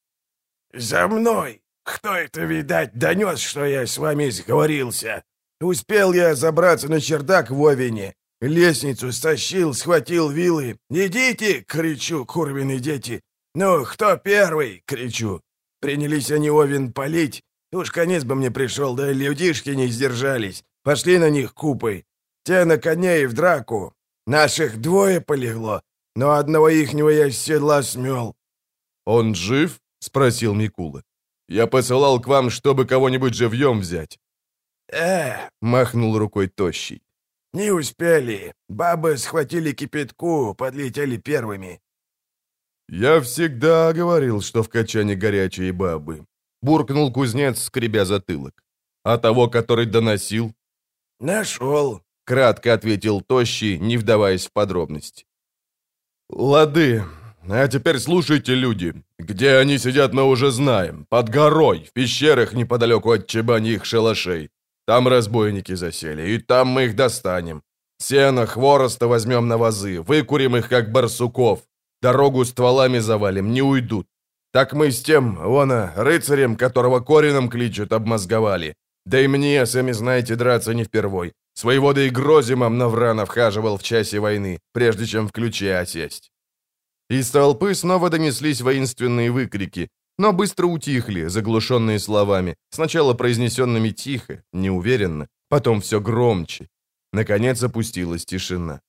«За мной! Кто это, видать, донес, что я с вами сговорился? Успел я забраться на чердак в Овине, лестницу стащил, схватил вилы. «Идите!» — кричу, курвины дети. «Ну, кто первый?» — кричу. Принялись они Овен полить. Уж конец бы мне пришел, да людишки не сдержались. Пошли на них купой. Те на коней в драку. Наших двое полегло, но одного ихнего я с седла смел. «Он жив?» — спросил Микула. «Я посылал к вам, чтобы кого-нибудь живьем взять». «Э!» — махнул рукой тощий. «Не успели. Бабы схватили кипятку, подлетели первыми». «Я всегда говорил, что в качане горячие бабы», — буркнул кузнец, скребя затылок. «А того, который доносил?» «Нашел», — кратко ответил Тощий, не вдаваясь в подробности. «Лады. А теперь слушайте, люди. Где они сидят, мы уже знаем. Под горой, в пещерах неподалеку от чебаньих шалашей. Там разбойники засели, и там мы их достанем. Сено, хвороста возьмем на вазы, выкурим их, как барсуков. Дорогу стволами завалим, не уйдут. Так мы с тем, вон, рыцарем, которого Корином кличут, обмозговали. Да и мне, сами знаете, драться не впервой. С воеводой Грозимом Наврана вхаживал в часе войны, прежде чем в ключе осесть. Из толпы снова донеслись воинственные выкрики, но быстро утихли, заглушенные словами, сначала произнесенными тихо, неуверенно, потом все громче. Наконец опустилась тишина.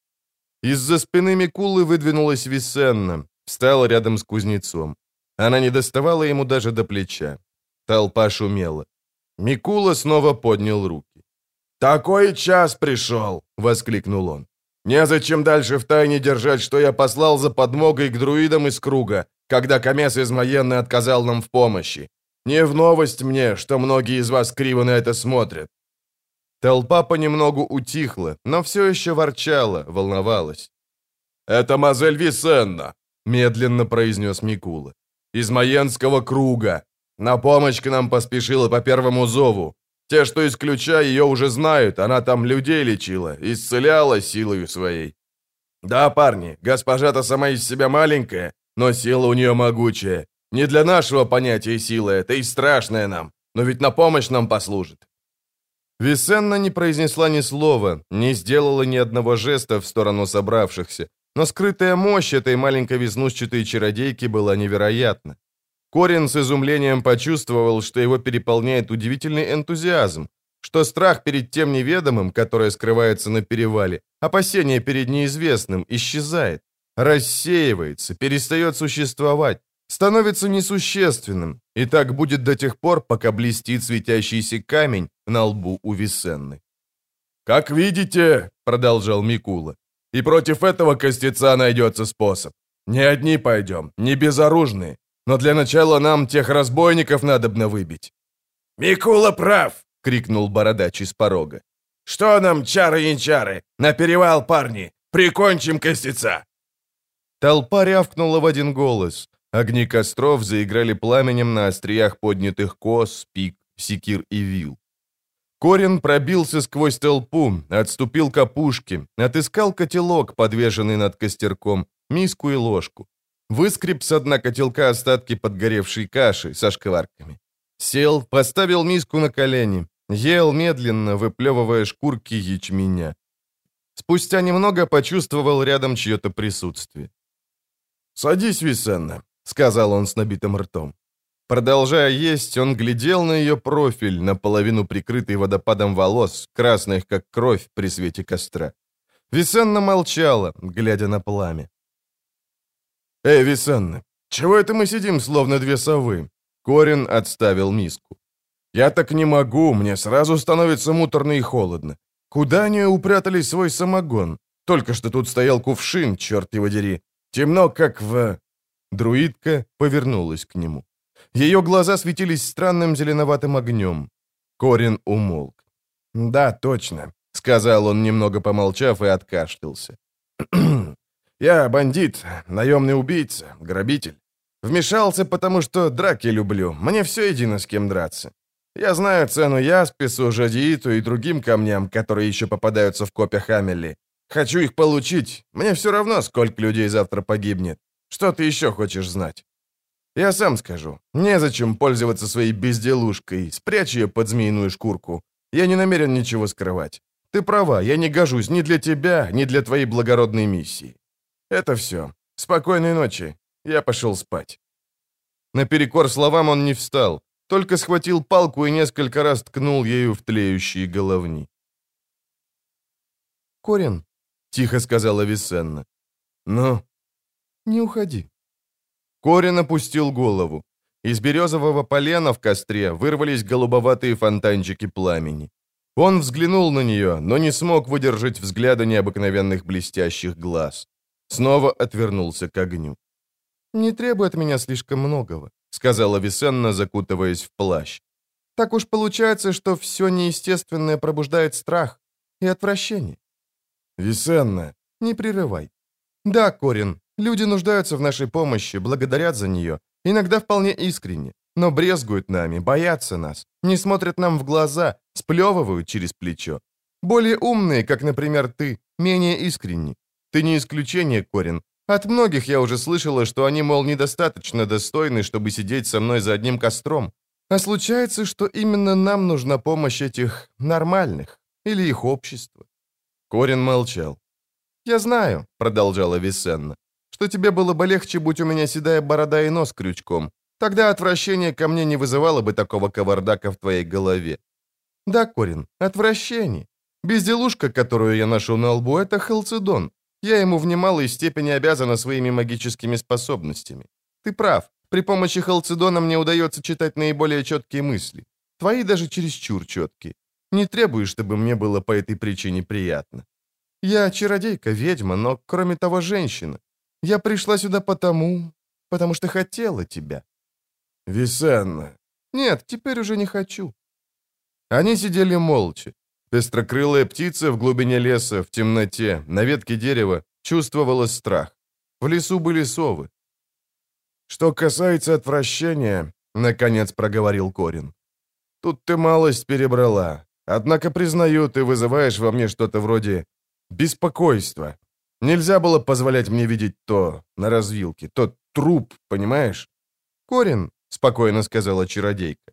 Из-за спины Микулы выдвинулась Висенна, встала рядом с кузнецом. Она не доставала ему даже до плеча. Толпа шумела. Микула снова поднял руки. «Такой час пришел!» — воскликнул он. «Незачем дальше в тайне держать, что я послал за подмогой к друидам из круга, когда Комес Измоенный отказал нам в помощи. Не в новость мне, что многие из вас криво на это смотрят». Толпа понемногу утихла, но все еще ворчала, волновалась. «Это Мазель Висенна», — медленно произнес Микула. «Из Маенского круга. На помощь к нам поспешила по первому зову. Те, что из ключа, ее уже знают, она там людей лечила, исцеляла силою своей. Да, парни, госпожа-то сама из себя маленькая, но сила у нее могучая. Не для нашего понятия сила это и страшная нам, но ведь на помощь нам послужит». Висенна не произнесла ни слова, не сделала ни одного жеста в сторону собравшихся, но скрытая мощь этой маленькой веснушчатой чародейки была невероятна. Корин с изумлением почувствовал, что его переполняет удивительный энтузиазм, что страх перед тем неведомым, которое скрывается на перевале, опасение перед неизвестным исчезает, рассеивается, перестает существовать, становится несущественным, и так будет до тех пор, пока блестит светящийся камень на лбу у Висенны. «Как видите», — продолжал Микула, — «и против этого костеца найдется способ. Не одни пойдем, не безоружные, но для начала нам тех разбойников надобно выбить». «Микула прав!» — крикнул бородач из порога. «Что нам, чары-янчары? На перевал, парни! Прикончим костеца!» Толпа рявкнула в один голос. Огни костров заиграли пламенем на остриях поднятых кос, пик, секир и вил. Корин пробился сквозь толпу, отступил к опушке, отыскал котелок, подвешенный над костерком, миску и ложку. Выскреб с дна котелка остатки подгоревшей каши со шкварками. Сел, поставил миску на колени, ел медленно, выплевывая шкурки ячменя. Спустя немного почувствовал рядом чье-то присутствие. «Садись, Висенна», — сказал он с набитым ртом. Продолжая есть, он глядел на ее профиль, наполовину прикрытый водопадом волос, красных, как кровь при свете костра. Висенна молчала, глядя на пламя. «Эй, Висенна, чего это мы сидим, словно две совы?» Корин отставил миску. «Я так не могу, мне сразу становится муторно и холодно. Куда они упрятали свой самогон? Только что тут стоял кувшин, черт его дери. Темно, как в...» Друидка повернулась к нему. Ее глаза светились странным зеленоватым огнем. Корин умолк. «Да, точно», — сказал он, немного помолчав, и откашлялся. <clears throat> «Я бандит, наемный убийца, грабитель. Вмешался, потому что драки люблю. Мне все едино, с кем драться. Я знаю цену яспису, жадииту и другим камням, которые еще попадаются в копьях Амели. Хочу их получить. Мне все равно, сколько людей завтра погибнет. Что ты еще хочешь знать? Я сам скажу. Незачем пользоваться своей безделушкой. Спрячь ее под змеиную шкурку. Я не намерен ничего скрывать. Ты права, я не гожусь ни для тебя, ни для твоей благородной миссии. Это все. Спокойной ночи. Я пошел спать. Наперекор словам он не встал, только схватил палку и несколько раз ткнул ею в тлеющие головни. «Корин», — тихо сказала Висенна. «Ну?» «Не уходи». Корин опустил голову. Из березового полена в костре вырвались голубоватые фонтанчики пламени. Он взглянул на нее, но не смог выдержать взгляда необыкновенных блестящих глаз. Снова отвернулся к огню. «Не требует меня слишком многого», — сказала Висенна, закутываясь в плащ. «Так уж получается, что все неестественное пробуждает страх и отвращение». «Висенна!» «Не прерывай». «Да, Корин, люди нуждаются в нашей помощи, благодарят за нее, иногда вполне искренне, но брезгуют нами, боятся нас, не смотрят нам в глаза, сплевывают через плечо. Более умные, как, например, ты, менее искренни. Ты не исключение, Корин. От многих я уже слышала, что они, мол, недостаточно достойны, чтобы сидеть со мной за одним костром. А случается, что именно нам нужна помощь этих нормальных или их общества. Корин молчал. «Я знаю», — продолжала Висенна, «что тебе было бы легче, будь у меня седая борода и нос крючком. Тогда отвращение ко мне не вызывало бы такого кавардака в твоей голове. Да, Корин, отвращение. Безделушка, которую я ношу на лбу, это халцедон. Я ему в немалой степени обязана своими магическими способностями. Ты прав. При помощи халцедона мне удается читать наиболее четкие мысли. Твои даже чересчур четкие. Не требую, чтобы мне было по этой причине приятно. Я чародейка, ведьма, но, кроме того, женщина. Я пришла сюда потому... потому что хотела тебя. Висенна. Нет, теперь уже не хочу. Они сидели молча. Пестрокрылая птица в глубине леса, в темноте, на ветке дерева, чувствовала страх. В лесу были совы. «Что касается отвращения», — наконец проговорил Корин, — «тут ты малость перебрала. Однако, признаю, ты вызываешь во мне что-то вроде беспокойства. Нельзя было позволять мне видеть то на развилке, тот труп, понимаешь?» «Корин», — спокойно сказала чародейка,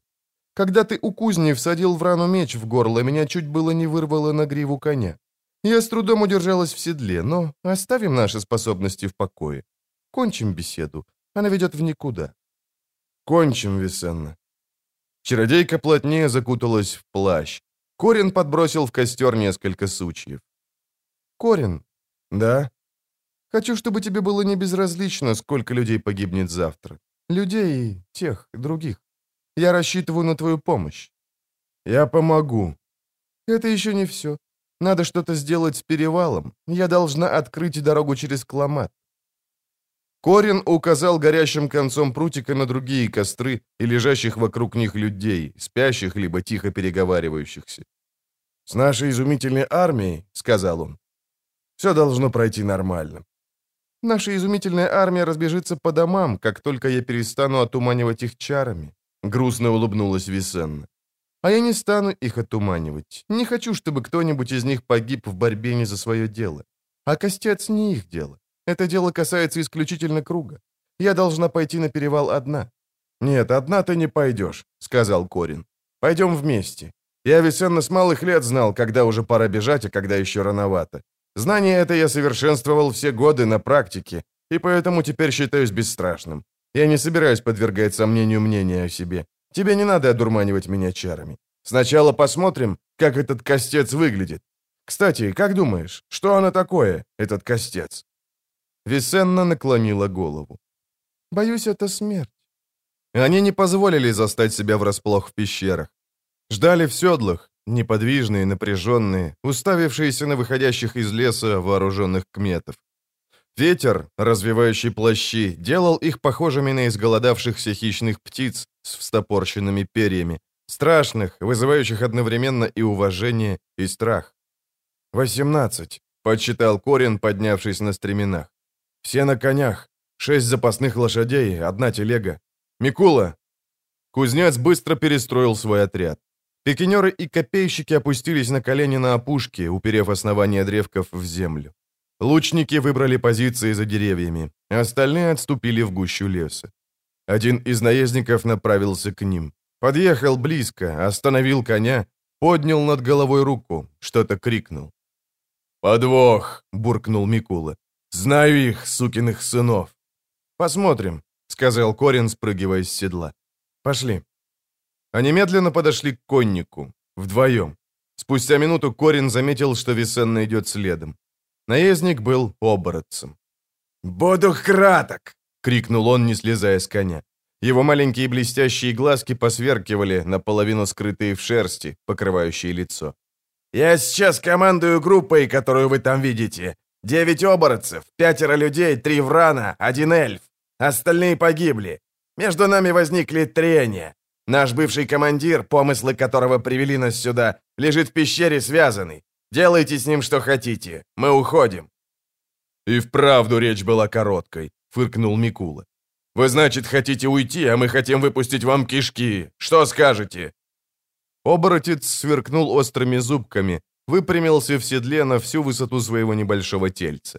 когда ты у кузни всадил в рану меч в горло, меня чуть было не вырвало на гриву коня. Я с трудом удержалась в седле, но оставим наши способности в покое. Кончим беседу. Она ведет в никуда. Кончим, Висенна. Чародейка плотнее закуталась в плащ. Корин подбросил в костер несколько сучьев. Корин. Да? Хочу, чтобы тебе было не безразлично, сколько людей погибнет завтра. Людей тех, других. Я рассчитываю на твою помощь». «Я помогу». «Это еще не все. Надо что-то сделать с перевалом. Я должна открыть дорогу через Кламат». Корин указал горящим концом прутика на другие костры и лежащих вокруг них людей, спящих либо тихо переговаривающихся. «С нашей изумительной армией, — сказал он, — все должно пройти нормально. Наша изумительная армия разбежится по домам, как только я перестану отуманивать их чарами. Грустно улыбнулась Висенна. А я не стану их отуманивать. Не хочу, чтобы кто-нибудь из них погиб в борьбе не за свое дело. А костец не их дело. Это дело касается исключительно круга. Я должна пойти на перевал одна». «Нет, одна ты не пойдешь», — сказал Корин. «Пойдем вместе. Я Висенна с малых лет знал, когда уже пора бежать, а когда еще рановато. Знание это я совершенствовал все годы на практике, и поэтому теперь считаюсь бесстрашным. Я не собираюсь подвергать сомнению мнения о себе. Тебе не надо одурманивать меня чарами. Сначала посмотрим, как этот костец выглядит. Кстати, как думаешь, что оно такое, этот костец?» Висенна наклонила голову. «Боюсь, это смерть». Они не позволили застать себя врасплох в пещерах. Ждали в седлах, неподвижные, напряженные, уставившиеся на выходящих из леса вооруженных кметов. Ветер, развивающий плащи, делал их похожими на изголодавшихся хищных птиц с встопорщенными перьями, страшных, вызывающих одновременно и уважение, и страх. «Восемнадцать», — подсчитал Корин, поднявшись на стременах. «Все на конях, шесть запасных лошадей, одна телега. Микула!» Кузнец быстро перестроил свой отряд. Пикинеры и копейщики опустились на колени на опушке, уперев основание древков в землю. Лучники выбрали позиции за деревьями, а остальные отступили в гущу леса. Один из наездников направился к ним. Подъехал близко, остановил коня, поднял над головой руку, что-то крикнул. «Подвох!» — буркнул Микула. «Знаю их, сукиных сынов!» «Посмотрим», — сказал Корин, спрыгивая с седла. «Пошли». Они медленно подошли к коннику, вдвоем. Спустя минуту Корин заметил, что Висенна идет следом. Наездник был оборотцем. «Буду краток!» — крикнул он, не слезая с коня. Его маленькие блестящие глазки посверкивали, наполовину скрытые в шерсти, покрывающие лицо. «Я сейчас командую группой, которую вы там видите. Девять оборотцев, пятеро людей, три врана, один эльф. Остальные погибли. Между нами возникли трения. Наш бывший командир, помыслы которого привели нас сюда, лежит в пещере связанный. Делайте с ним что хотите. Мы уходим». «И вправду речь была короткой», — фыркнул Микула. «Вы, значит, хотите уйти, а мы хотим выпустить вам кишки. Что скажете?» Оборотец сверкнул острыми зубками, выпрямился в седле на всю высоту своего небольшого тельца.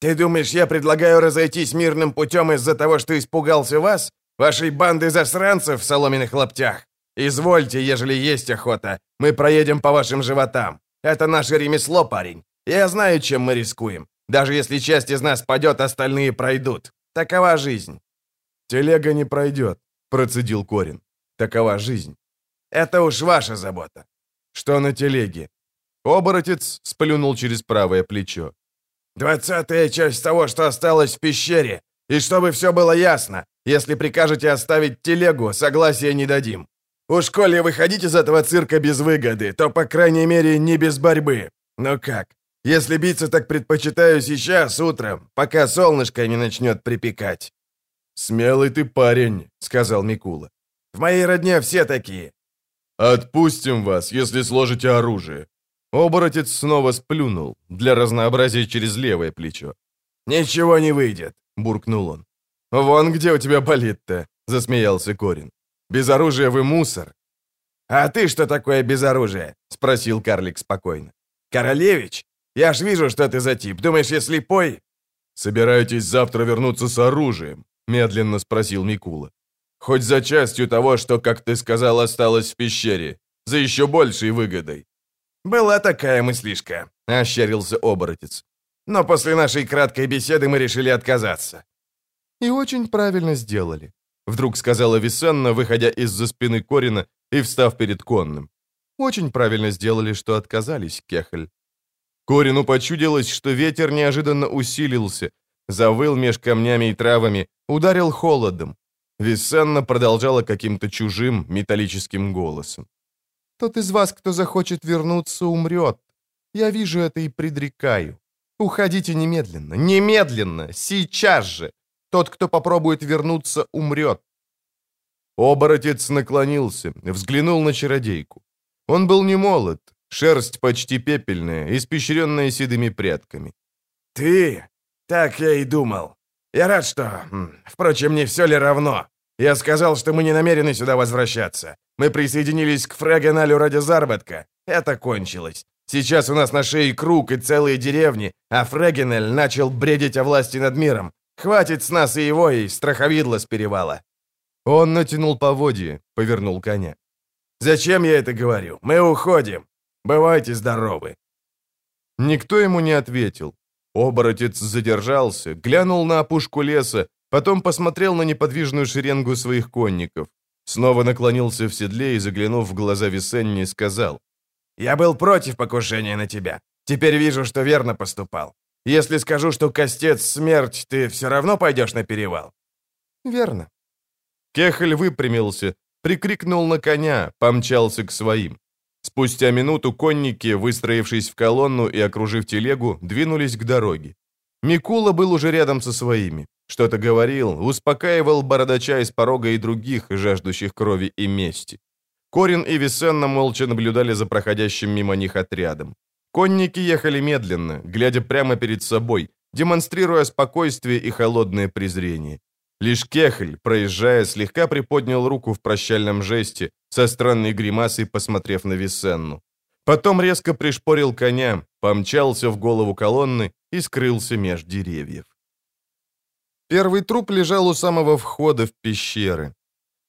«Ты думаешь, я предлагаю разойтись мирным путем из-за того, что испугался вас? Вашей банды засранцев в соломенных лаптях? Извольте, ежели есть охота, мы проедем по вашим животам. Это наше ремесло, парень. Я знаю, чем мы рискуем. Даже если часть из нас падет, остальные пройдут. Такова жизнь». «Телега не пройдет», — процедил Корин. «Такова жизнь». «Это уж ваша забота». «Что на телеге?» Оборотец сплюнул через правое плечо. «Двадцатая часть того, что осталось в пещере. И чтобы все было ясно, если прикажете оставить телегу, согласия не дадим. Уж коли выходить из этого цирка без выгоды, то, по крайней мере, не без борьбы. Ну как, если биться, так предпочитаю сейчас, утром, пока солнышко не начнет припекать». «Смелый ты парень», — сказал Микула. «В моей родне все такие». «Отпустим вас, если сложите оружие». Оборотец снова сплюнул, для разнообразия через левое плечо. «Ничего не выйдет», — буркнул он. «Вон где у тебя болит-то», — засмеялся Корин. «Без оружия вы мусор». «А ты что такое без оружия?» — спросил карлик спокойно. «Королевич, я ж вижу, что ты за тип. Думаешь, я слепой?» «Собираетесь завтра вернуться с оружием?» — медленно спросил Микула. «Хоть за частью того, что, как ты сказал, осталось в пещере. За еще большей выгодой». «Была такая мыслишка», — ощерился оборотец. «Но после нашей краткой беседы мы решили отказаться». «И очень правильно сделали», — вдруг сказала Висенна, выходя из-за спины Корина и встав перед конным. «Очень правильно сделали, что отказались, Кехель. Корину почудилось, что ветер неожиданно усилился, завыл меж камнями и травами, ударил холодом. Виссенна продолжала каким-то чужим металлическим голосом. «Тот из вас, кто захочет вернуться, умрет. Я вижу это и предрекаю. Уходите немедленно, немедленно, сейчас же. Тот, кто попробует вернуться, умрет». Оборотец наклонился, взглянул на чародейку. Он был не молод, Шерсть почти пепельная, испещренная седыми прядками. «Ты? Так я и думал. Я рад, что... Впрочем, не все ли равно? Я сказал, что мы не намерены сюда возвращаться. Мы присоединились к Фрагеналю ради заработка. Это кончилось. Сейчас у нас на шее круг и целые деревни, а Фрегенель начал бредить о власти над миром. Хватит с нас и его, и страховидла с перевала». Он натянул поводье, повернул коня. «Зачем я это говорю? Мы уходим. Бывайте здоровы!» Никто ему не ответил. Оборотец задержался, глянул на опушку леса, потом посмотрел на неподвижную шеренгу своих конников. Снова наклонился в седле и, заглянув в глаза Весенни, сказал. «Я был против покушения на тебя. Теперь вижу, что верно поступал. Если скажу, что Костец — смерть, ты все равно пойдешь на перевал?» «Верно». Кехель выпрямился, прикрикнул на коня, помчался к своим. Спустя минуту конники, выстроившись в колонну и окружив телегу, двинулись к дороге. Микула был уже рядом со своими. Что-то говорил, успокаивал бородача из порога и других, жаждущих крови и мести. Корин и Висенна молча наблюдали за проходящим мимо них отрядом. Конники ехали медленно, глядя прямо перед собой, демонстрируя спокойствие и холодное презрение. Лишь Кехель, проезжая, слегка приподнял руку в прощальном жесте, со странной гримасой посмотрев на Висенну. Потом резко пришпорил коня, помчался в голову колонны и скрылся меж деревьев. Первый труп лежал у самого входа в пещеры.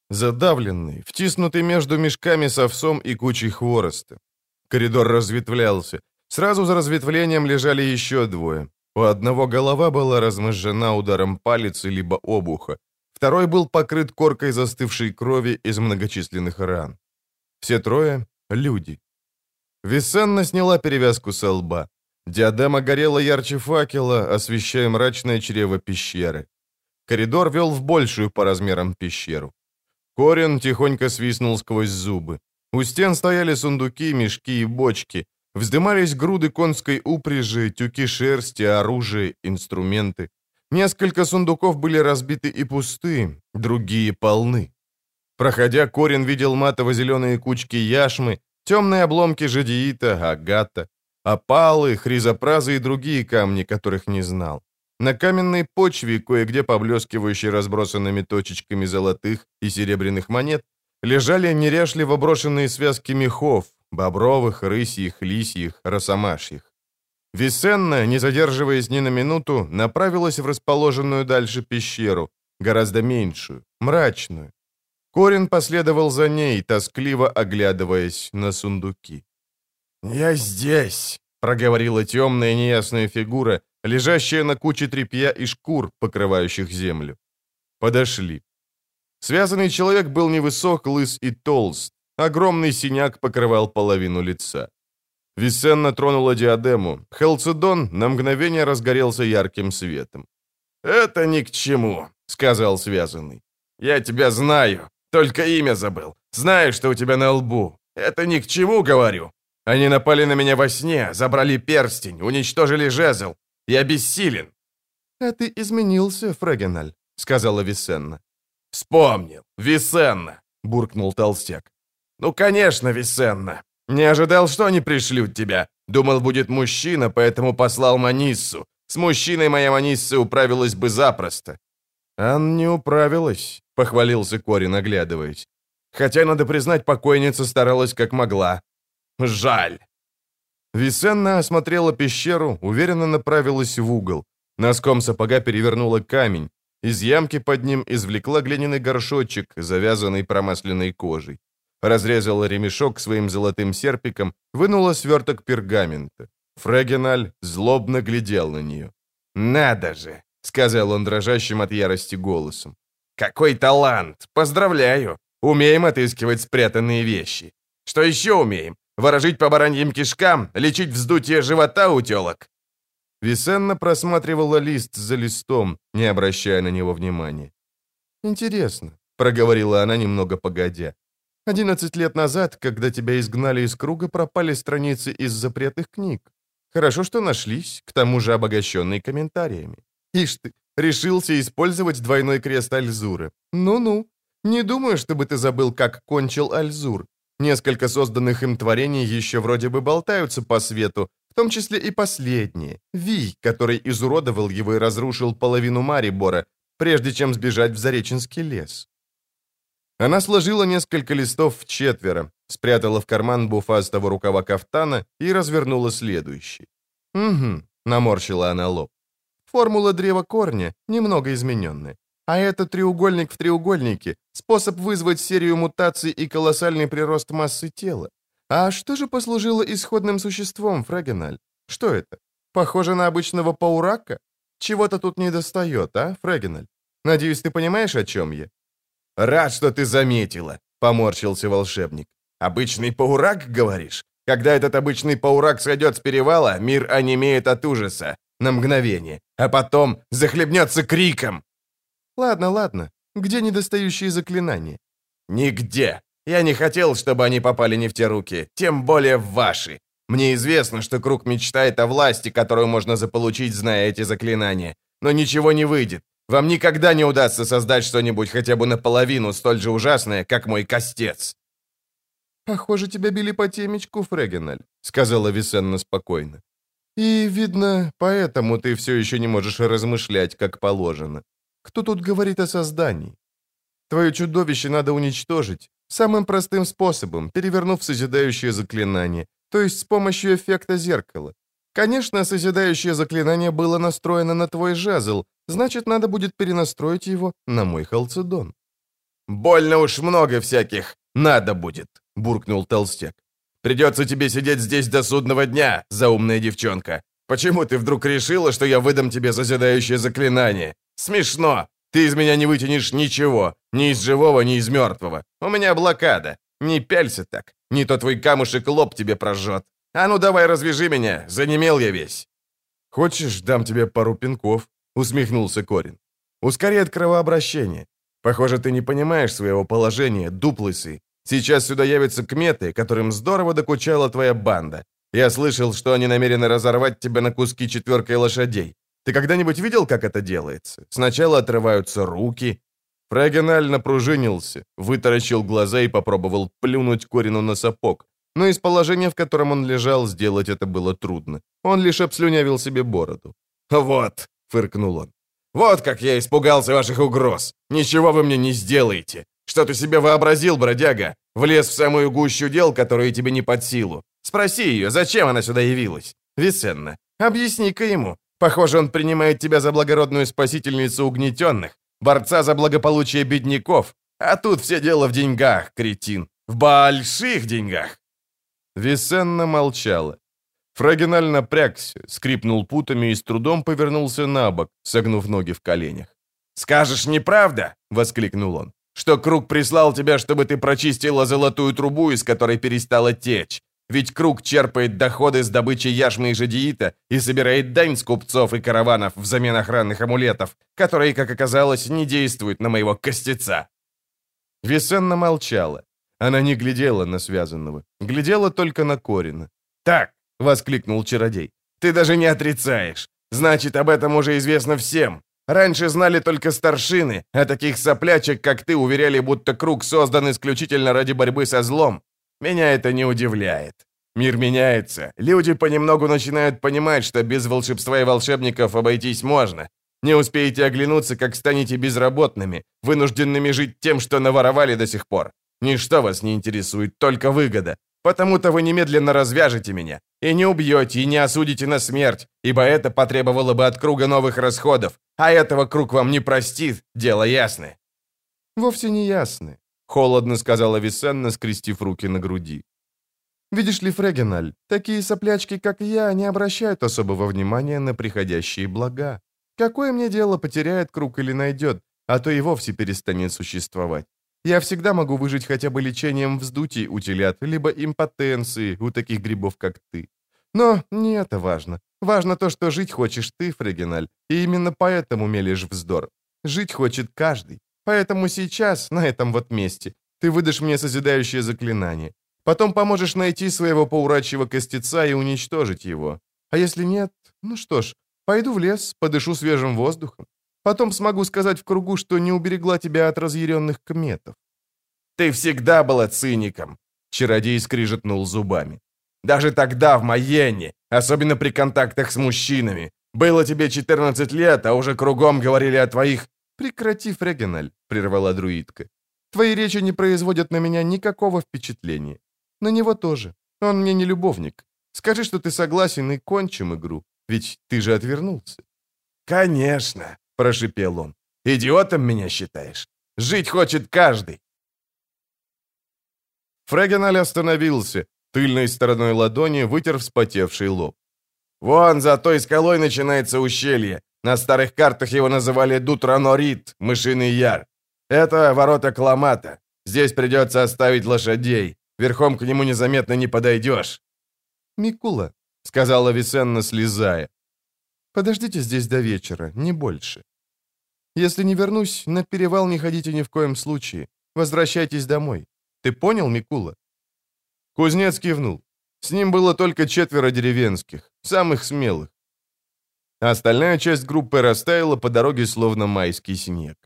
Задавленный, втиснутый между мешками с овсом и кучей хвороста. Коридор разветвлялся. Сразу за разветвлением лежали еще двое. У одного голова была размозжена ударом палицы либо обуха. Второй был покрыт коркой застывшей крови из многочисленных ран. Все трое — люди. Висенна сняла перевязку со лба. Диадема горела ярче факела, освещая мрачное чрево пещеры. Коридор вел в большую по размерам пещеру. Корин тихонько свистнул сквозь зубы. У стен стояли сундуки, мешки и бочки. Вздымались груды конской упряжи, тюки шерсти, оружие, инструменты. Несколько сундуков были разбиты и пусты, другие полны. Проходя, Корин видел матово-зеленые кучки яшмы, темные обломки жадиита, агата, опалы, хризопразы и другие камни, которых не знал. На каменной почве, кое-где поблескивающей разбросанными точечками золотых и серебряных монет, лежали неряшливо брошенные связки мехов, бобровых, рысьих, лисьих, росомашьих. Висенна, не задерживаясь ни на минуту, направилась в расположенную дальше пещеру, гораздо меньшую, мрачную. Корин последовал за ней, тоскливо оглядываясь на сундуки. «Я здесь», — проговорила темная неясная фигура, лежащая на куче тряпья и шкур, покрывающих землю. Подошли. Связанный человек был невысок, лыс и толст. Огромный синяк покрывал половину лица. Висенна тронула диадему. Хелцедон на мгновение разгорелся ярким светом. «Это ни к чему», — сказал связанный. «Я тебя знаю, только имя забыл. Знаю, что у тебя на лбу. Это ни к чему, говорю. Они напали на меня во сне, забрали перстень, уничтожили жезл. Я бессилен». «А ты изменился, Фрегеналь», — сказала Висенна. «Вспомнил. Висенна», — буркнул толстяк. «Ну, конечно, Висенна. Не ожидал, что они пришлют тебя. Думал, будет мужчина, поэтому послал Маниссу. С мужчиной моя Манисса управилась бы запросто». «Ан не управилась», — похвалился Корин, оглядываясь. «Хотя, надо признать, покойница старалась как могла. Жаль». Висенна осмотрела пещеру, уверенно направилась в угол. Носком сапога перевернула камень. Из ямки под ним извлекла глиняный горшочек, завязанный промасленной кожей разрезала ремешок своим золотым серпиком, вынула сверток пергамента. Фрегеналь злобно глядел на нее. «Надо же!» — сказал он дрожащим от ярости голосом. «Какой талант! Поздравляю! Умеем отыскивать спрятанные вещи. Что еще умеем? Ворожить по бараньим кишкам? Лечить вздутие живота у телок?» Висенна просматривала лист за листом, не обращая на него внимания. «Интересно», — проговорила она немного погодя. Одиннадцать лет назад, когда тебя изгнали из круга, пропали страницы из запретных книг. Хорошо, что нашлись, к тому же обогащенные комментариями. Ишь ты, решился использовать двойной крест Альзура. Ну-ну. Не думаю, чтобы ты забыл, как кончил Альзур. Несколько созданных им творений еще вроде бы болтаются по свету, в том числе и последнее. Вий, который изуродовал его и разрушил половину Марибора, прежде чем сбежать в Зареченский лес. Она сложила несколько листов в четверо, спрятала в карман буфастого рукава кафтана и развернула следующий. «Угу», — наморщила она лоб. «Формула древа корня, немного измененная. А это треугольник в треугольнике, способ вызвать серию мутаций и колоссальный прирост массы тела. А что же послужило исходным существом, Фрегеналь? Что это? Похоже на обычного паурака? Чего-то тут не достает, а, Фрегеналь? Надеюсь, ты понимаешь, о чем я?» «Рад, что ты заметила», — поморщился волшебник. «Обычный паурак, говоришь? Когда этот обычный паурак сойдет с перевала, мир онемеет от ужаса. На мгновение. А потом захлебнется криком». «Ладно, ладно. Где недостающие заклинания?» «Нигде. Я не хотел, чтобы они попали не в те руки, тем более в ваши. Мне известно, что Круг мечтает о власти, которую можно заполучить, зная эти заклинания. Но ничего не выйдет. Вам никогда не удастся создать что-нибудь хотя бы наполовину столь же ужасное, как мой костец». «Похоже, тебя били по темечку, Фрегеналь», — сказала Висенна спокойно. «И, видно, поэтому ты все еще не можешь размышлять, как положено. Кто тут говорит о создании? Твое чудовище надо уничтожить самым простым способом, перевернув созидающее заклинание, то есть с помощью эффекта зеркала. Конечно, созидающее заклинание было настроено на твой жезл, значит, надо будет перенастроить его на мой халцедон». «Больно уж много всяких надо будет», — буркнул толстяк. «Придется тебе сидеть здесь до судного дня, заумная девчонка. Почему ты вдруг решила, что я выдам тебе созидающее заклинание? Смешно. Ты из меня не вытянешь ничего, ни из живого, ни из мертвого. У меня блокада. Не пялься так. Не то твой камушек лоб тебе прожжет. А ну давай развяжи меня, занемел я весь». «Хочешь, дам тебе пару пинков?» — усмехнулся Корин. «Ускоряет кровообращение. Похоже, ты не понимаешь своего положения, дуплысы. Сейчас сюда явятся кметы, которым здорово докучала твоя банда. Я слышал, что они намерены разорвать тебя на куски четверкой лошадей. Ты когда-нибудь видел, как это делается? Сначала отрываются руки». Фрагеналь напружинился, вытаращил глаза и попробовал плюнуть Корину на сапог. Но из положения, в котором он лежал, сделать это было трудно. Он лишь обслюнявил себе бороду. «Вот», — фыркнул он, — «вот как я испугался ваших угроз. Ничего вы мне не сделаете. Что ты себе вообразил, бродяга? Влез в самую гущу дел, которые тебе не под силу. Спроси ее, зачем она сюда явилась? Висенна, объясни-ка ему. Похоже, он принимает тебя за благородную спасительницу угнетенных, борца за благополучие бедняков. А тут все дело в деньгах, кретин. В больших деньгах. Висенна молчала. Фрагеналь напрягся, скрипнул путами и с трудом повернулся на бок, согнув ноги в коленях. «Скажешь, неправда?» — воскликнул он. «Что Круг прислал тебя, чтобы ты прочистила золотую трубу, из которой перестала течь. Ведь Круг черпает доходы с добычи яшмы и жадиита и собирает дань с купцов и караванов взамен охранных амулетов, которые, как оказалось, не действуют на моего костеца». Весенна молчала. Она не глядела на связанного, глядела только на Корина. «Так!» — воскликнул чародей. «Ты даже не отрицаешь. Значит, об этом уже известно всем. Раньше знали только старшины, а таких соплячек, как ты, уверяли, будто круг создан исключительно ради борьбы со злом. Меня это не удивляет. Мир меняется. Люди понемногу начинают понимать, что без волшебства и волшебников обойтись можно. Не успеете оглянуться, как станете безработными, вынужденными жить тем, что наворовали до сих пор. Ничто вас не интересует, только выгода. Потому-то вы немедленно развяжете меня. И не убьете, и не осудите на смерть, ибо это потребовало бы от круга новых расходов. А этого круг вам не простит, дело ясное». «Вовсе не ясное», — холодно сказала Висенна, скрестив руки на груди. «Видишь ли, Фрегеналь, такие соплячки, как я, не обращают особого внимания на приходящие блага. Какое мне дело, потеряет круг или найдет, а то и вовсе перестанет существовать. Я всегда могу выжить хотя бы лечением вздутий у телят, либо импотенции у таких грибов, как ты. Но не это важно. Важно то, что жить хочешь ты, Фрегеналь, и именно поэтому мелешь вздор. Жить хочет каждый. Поэтому сейчас, на этом вот месте, ты выдашь мне созидающее заклинание. Потом поможешь найти своего поурачьего костеца и уничтожить его. А если нет, ну что ж, пойду в лес, подышу свежим воздухом. Потом смогу сказать в кругу, что не уберегла тебя от разъяренных кметов». «Ты всегда была циником», — чародей скрижетнул зубами. «Даже тогда, в Майене, особенно при контактах с мужчинами. Было тебе 14 лет, а уже кругом говорили о твоих...» «Прекрати, Фрегеналь», — прервала друидка. «Твои речи не производят на меня никакого впечатления. На него тоже. Он мне не любовник. Скажи, что ты согласен, и кончим игру. Ведь ты же отвернулся». «Конечно», — прошипел он. «Идиотом меня считаешь? Жить хочет каждый!» Фрегеналь остановился, тыльной стороной ладони вытер вспотевший лоб. «Вон за той скалой начинается ущелье. На старых картах его называли Дутранорит, Мышиный Яр. Это ворота Кламата. Здесь придется оставить лошадей. Верхом к нему незаметно не подойдешь». «Микула», — сказала Висенна, слезая. Подождите здесь до вечера, не больше. Если не вернусь, на перевал не ходите ни в коем случае. Возвращайтесь домой. Ты понял, Микула?» Кузнец кивнул. С ним было только четверо деревенских, самых смелых. Остальная часть группы растаяла по дороге, словно майский снег.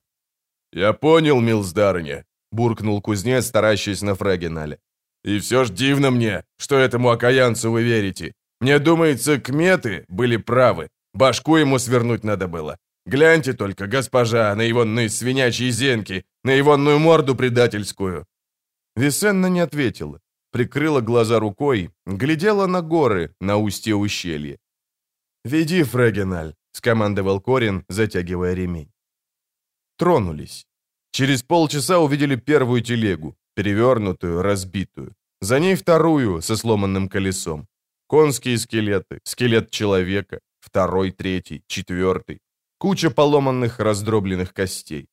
«Я понял, милздарыня», — буркнул кузнец, старающийся на Фрагенале. И все ж дивно мне, что этому окаянцу вы верите. Мне думается, кметы были правы. Башку ему свернуть надо было. Гляньте только, госпожа, на егонные свинячьи зенки, на егонную морду предательскую». Весенна не ответила, прикрыла глаза рукой, глядела на горы, на устье ущелья. «Веди, Фрегеналь», — скомандовал Корин, затягивая ремень. Тронулись. Через полчаса увидели первую телегу, перевернутую, разбитую. За ней вторую, со сломанным колесом. Конские скелеты, скелет человека, второй, третий, четвертый. Куча поломанных, раздробленных костей.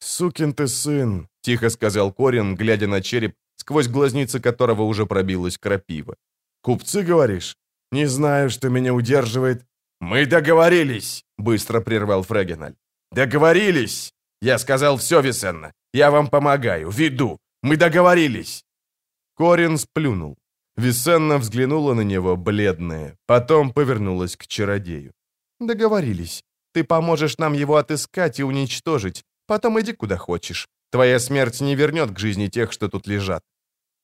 «Сукин ты сын», — тихо сказал Корин, глядя на череп, сквозь глазницы которого уже пробилась крапива. «Купцы, говоришь? Не знаю, что меня удерживает». «Мы договорились», — быстро прервал Фрегеналь. «Договорились! Я сказал все, Весенна. Я вам помогаю, веду. Мы договорились!» Корин сплюнул. Весенна взглянула на него, бледная, потом повернулась к чародею. «Договорились. Ты поможешь нам его отыскать и уничтожить. Потом иди куда хочешь. Твоя смерть не вернет к жизни тех, что тут лежат».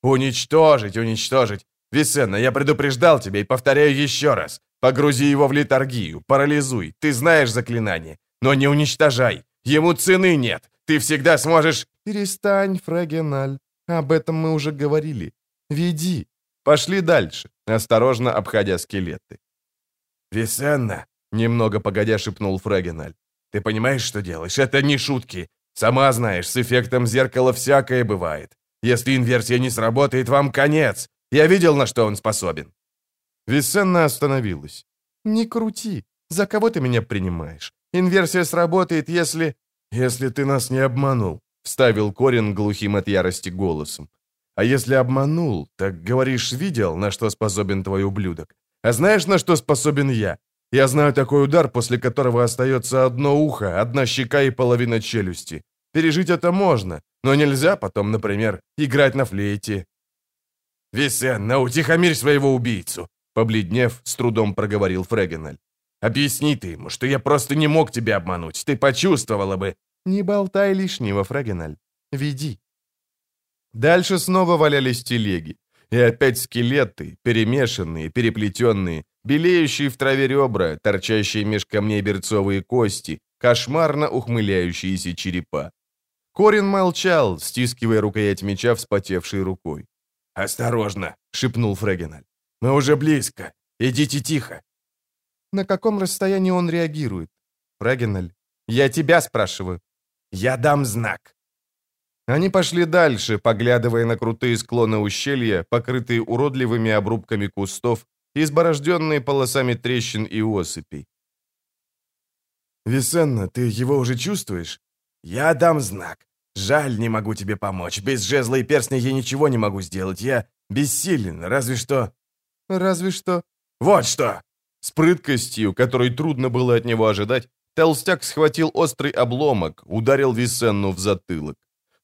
«Уничтожить, уничтожить! Весенна, я предупреждал тебя и повторяю еще раз. Погрузи его в литургию, парализуй. Ты знаешь заклинание. Но не уничтожай. Ему цены нет. Ты всегда сможешь...» «Перестань, Фрагеналь. Об этом мы уже говорили. Веди. Пошли дальше, осторожно обходя скелеты». «Весенна», — немного погодя шепнул Фрагеналь. «Ты понимаешь, что делаешь? Это не шутки. Сама знаешь, с эффектом зеркала всякое бывает. Если инверсия не сработает, вам конец. Я видел, на что он способен». Весенна остановилась. «Не крути. За кого ты меня принимаешь? Инверсия сработает, если...» «Если ты нас не обманул», — вставил Корин глухим от ярости голосом. «А если обманул, так, говоришь, видел, на что способен твой ублюдок? А знаешь, на что способен я? Я знаю такой удар, после которого остается одно ухо, одна щека и половина челюсти. Пережить это можно, но нельзя потом, например, играть на флейте». «Весенна, утихомирь своего убийцу!» Побледнев, с трудом проговорил Фрегеналь. Объясни ты ему, что я просто не мог тебя обмануть. Ты почувствовала бы...» «Не болтай лишнего, Фрагеналь. Веди». Дальше снова валялись телеги. И опять скелеты, перемешанные, переплетенные, белеющие в траве ребра, торчащие меж камней берцовые кости, кошмарно ухмыляющиеся черепа. Корин молчал, стискивая рукоять меча вспотевшей рукой. «Осторожно!» — шепнул Фрегеналь. «Мы уже близко. Идите тихо. На каком расстоянии он реагирует? Фрагеналь, я тебя спрашиваю. Я дам знак. Они пошли дальше, поглядывая на крутые склоны ущелья, покрытые уродливыми обрубками кустов, изборожденные полосами трещин и осыпей. «Весенна, ты его уже чувствуешь?» «Я дам знак. Жаль, не могу тебе помочь. Без жезла и перстня я ничего не могу сделать. Я бессилен, разве что...» «Разве что...» «Вот что!» С прыткостью, которой трудно было от него ожидать, толстяк схватил острый обломок, ударил Висенну в затылок.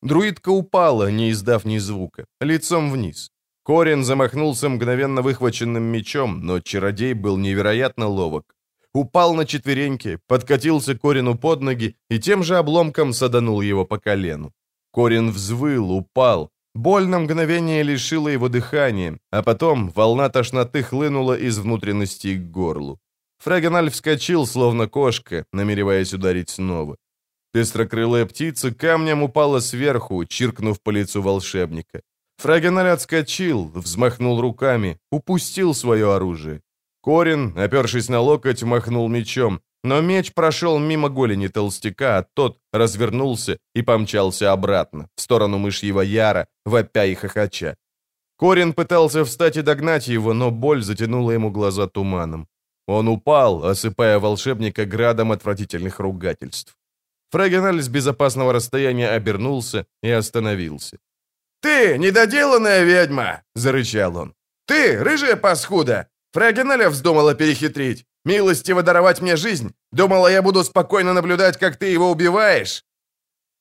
Друидка упала, не издав ни звука, лицом вниз. Корин замахнулся мгновенно выхваченным мечом, но чародей был невероятно ловок. Упал на четвереньки, подкатился Корину под ноги и тем же обломком саданул его по колену. Корин взвыл, упал, Боль на мгновение лишила его дыхания, а потом волна тошноты хлынула из внутренности к горлу. Фрагональ вскочил, словно кошка, намереваясь ударить снова. Пестрокрылая птица камнем упала сверху, чиркнув по лицу волшебника. Фрагональ отскочил, взмахнул руками, упустил свое оружие. Корин, опершись на локоть, махнул мечом, но меч прошел мимо голени толстяка, а тот развернулся и помчался обратно, в сторону мышьего яра, вопя и хохоча. Корин пытался встать и догнать его, но боль затянула ему глаза туманом. Он упал, осыпая волшебника градом отвратительных ругательств. Фрагеналь с безопасного расстояния обернулся и остановился. «Ты, недоделанная ведьма!» — зарычал он. «Ты, рыжая паскуда! Фрагеналя вздумала перехитрить! Милостиво даровать мне жизнь? Думала, я буду спокойно наблюдать, как ты его убиваешь?»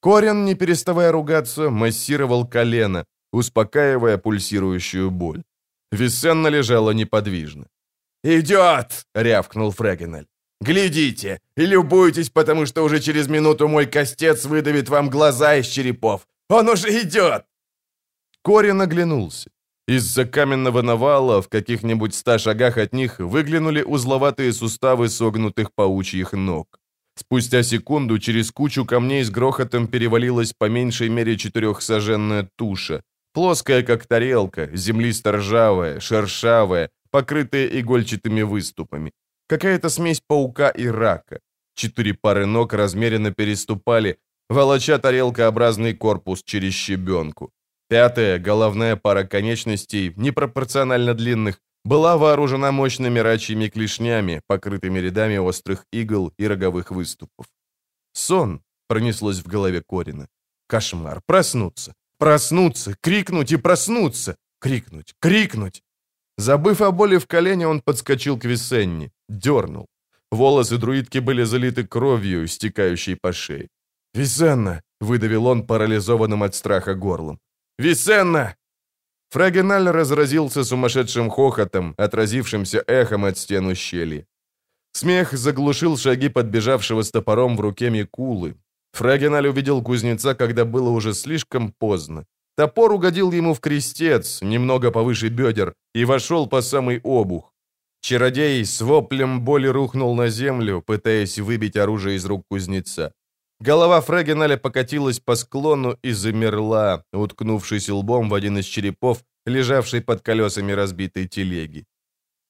Корин, не переставая ругаться, массировал колено, успокаивая пульсирующую боль. Висенна лежала неподвижно. «Идет!» — рявкнул Фрегенель. «Глядите и любуйтесь, потому что уже через минуту мой костец выдавит вам глаза из черепов. Он уже идет!» Корин оглянулся. Из-за каменного навала в каких-нибудь ста шагах от них выглянули узловатые суставы согнутых паучьих ног. Спустя секунду через кучу камней с грохотом перевалилась по меньшей мере четырехсаженная туша, плоская, как тарелка, землисто-ржавая, шершавая, покрытая игольчатыми выступами. Какая-то смесь паука и рака. Четыре пары ног размеренно переступали, волоча тарелкообразный корпус через щебенку. Пятая, головная пара конечностей, непропорционально длинных, была вооружена мощными рачьими клешнями, покрытыми рядами острых игл и роговых выступов. «Сон!» — пронеслось в голове Корина. «Кошмар! Проснуться! Проснуться! Крикнуть и проснуться! Крикнуть! Крикнуть!» Забыв о боли в колене, он подскочил к Весенне, дернул. Волосы друидки были залиты кровью, стекающей по шее. «Весенна!» — выдавил он парализованным от страха горлом. Висенна!» Фрагеналь разразился сумасшедшим хохотом, отразившимся эхом от стен ущелья. Смех заглушил шаги подбежавшего с топором в руке Микулы. Фрагеналь увидел кузнеца, когда было уже слишком поздно. Топор угодил ему в крестец, немного повыше бедер, и вошел по самый обух. Чародей с воплем боли рухнул на землю, пытаясь выбить оружие из рук кузнеца. Голова Фрегеналя покатилась по склону и замерла, уткнувшись лбом в один из черепов, лежавший под колесами разбитой телеги.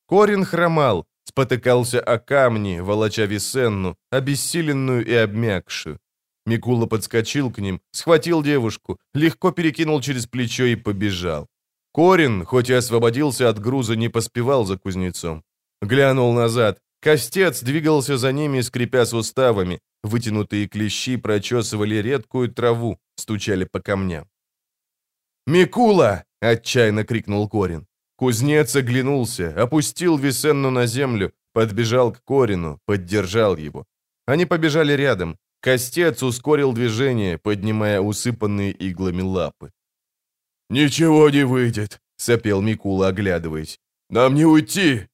Корин хромал, спотыкался о камни, волоча Висенну, обессиленную и обмякшую. Микула подскочил к ним, схватил девушку, легко перекинул через плечо и побежал. Корин, хоть и освободился от груза, не поспевал за кузнецом. Глянул назад. Костец двигался за ними, скрипя суставами, Вытянутые клещи прочесывали редкую траву, стучали по камням. «Микула!» — отчаянно крикнул Корин. Кузнец оглянулся, опустил Висенну на землю, подбежал к Корину, поддержал его. Они побежали рядом. Костец ускорил движение, поднимая усыпанные иглами лапы. «Ничего не выйдет», — сопел Микула, оглядываясь. «Нам не уйти!»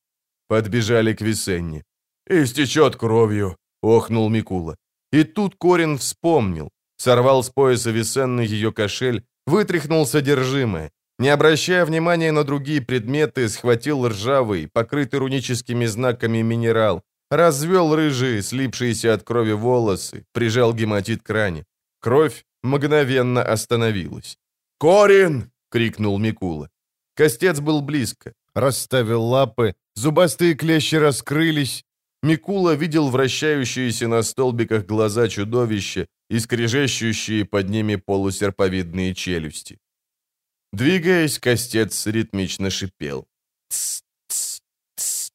Подбежали к Висенне. «Истечет кровью охнул Микула. И тут Корин вспомнил. Сорвал с пояса Висенны ее кошель, вытряхнул содержимое. Не обращая внимания на другие предметы, схватил ржавый, покрытый руническими знаками минерал, развел рыжие, слипшиеся от крови волосы, прижал гематит к ране. Кровь мгновенно остановилась. «Корин!» — крикнул Микула. Костец был близко. Расставил лапы, зубастые клещи раскрылись, Микула видел вращающиеся на столбиках глаза чудовища и скрежещущие под ними полусерповидные челюсти. Двигаясь, костец ритмично шипел. «Тс, тс, тс.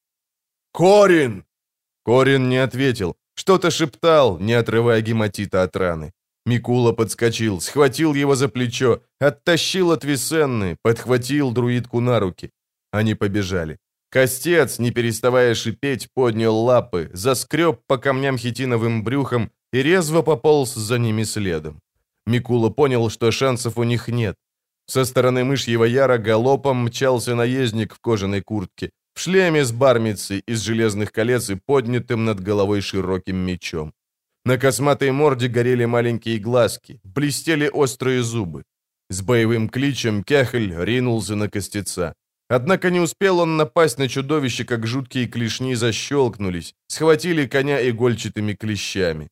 «Корин!» Корин не ответил, что-то шептал, не отрывая гематита от раны. Микула подскочил, схватил его за плечо, оттащил от Висенны, подхватил друидку на руки. Они побежали. Костец, не переставая шипеть, поднял лапы, заскреб по камням хитиновым брюхом и резво пополз за ними следом. Микула понял, что шансов у них нет. Со стороны мышьего яра галопом мчался наездник в кожаной куртке, в шлеме с бармицей из железных колец и поднятым над головой широким мечом. На косматой морде горели маленькие глазки, блестели острые зубы. С боевым кличем Кехель ринулся на костеца. Однако не успел он напасть на чудовище, как жуткие клешни защелкнулись, схватили коня игольчатыми клещами.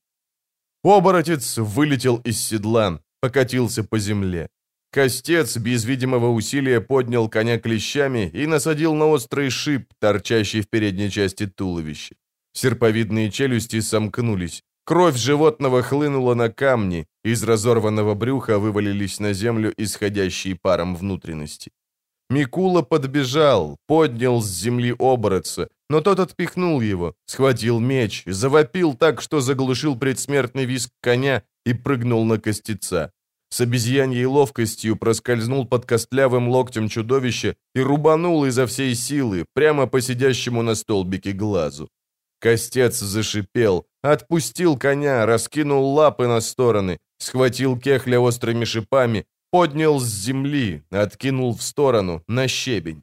Оборотец вылетел из седла, покатился по земле. Костец без видимого усилия поднял коня клещами и насадил на острый шип, торчащий в передней части туловища. Серповидные челюсти сомкнулись. Кровь животного хлынула на камни, из разорванного брюха вывалились на землю исходящие паром внутренности. Микула подбежал, поднял с земли оборотца, но тот отпихнул его, схватил меч, завопил так, что заглушил предсмертный визг коня и прыгнул на костеца. С обезьяньей ловкостью проскользнул под костлявым локтем чудовища и рубанул изо всей силы прямо по сидящему на столбике глазу. Костец зашипел, отпустил коня, раскинул лапы на стороны, схватил кехля острыми шипами, поднял с земли, откинул в сторону, на щебень.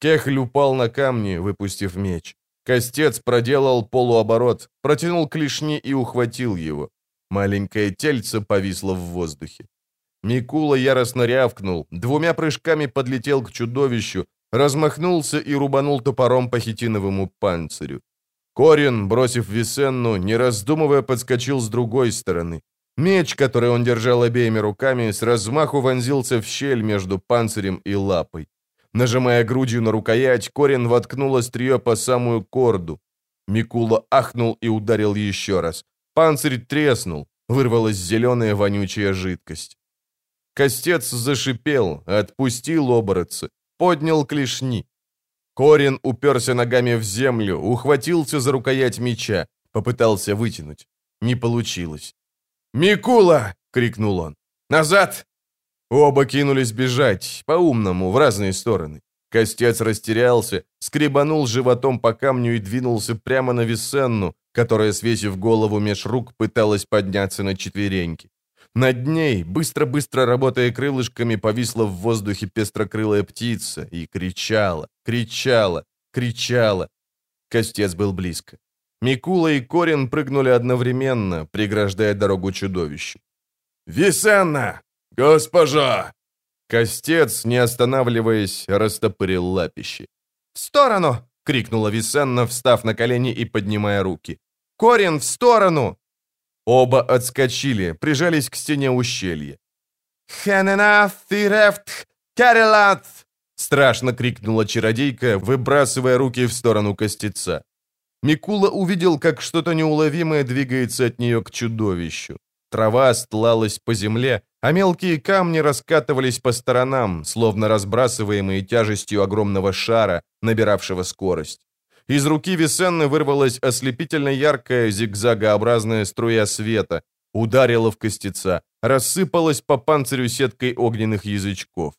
Кехль упал на камни, выпустив меч. Костец проделал полуоборот, протянул клешни и ухватил его. Маленькое тельце повисло в воздухе. Микула яростно рявкнул, двумя прыжками подлетел к чудовищу, размахнулся и рубанул топором по хитиновому панцирю. Корин, бросив Висенну, не раздумывая, подскочил с другой стороны. Меч, который он держал обеими руками, с размаху вонзился в щель между панцирем и лапой. Нажимая грудью на рукоять, Корин воткнул острие по самую корду. Микула ахнул и ударил еще раз. Панцирь треснул, вырвалась зеленая вонючая жидкость. Костец зашипел, отпустил оборотца, поднял клешни. Корин уперся ногами в землю, ухватился за рукоять меча, попытался вытянуть. Не получилось. «Микула!» — крикнул он. «Назад!» Оба кинулись бежать, по-умному, в разные стороны. Костец растерялся, скребанул животом по камню и двинулся прямо на Висенну, которая, свесив голову меж рук, пыталась подняться на четвереньки. Над ней, быстро-быстро работая крылышками, повисла в воздухе пестрокрылая птица и кричала, кричала, кричала. Костец был близко. Микула и Корин прыгнули одновременно, преграждая дорогу чудовищу. «Висенна! Госпожа!» Костец, не останавливаясь, растопырил лапище. «В сторону!» — крикнула Висенна, встав на колени и поднимая руки. «Корин, в сторону!» Оба отскочили, прижались к стене ущелья. «Хенена фирефт карелат!» Страшно крикнула чародейка, выбрасывая руки в сторону костеца. Микула увидел, как что-то неуловимое двигается от нее к чудовищу. Трава стлалась по земле, а мелкие камни раскатывались по сторонам, словно разбрасываемые тяжестью огромного шара, набиравшего скорость. Из руки Висенны вырвалась ослепительно яркая зигзагообразная струя света, ударила в костеца, рассыпалась по панцирю сеткой огненных язычков.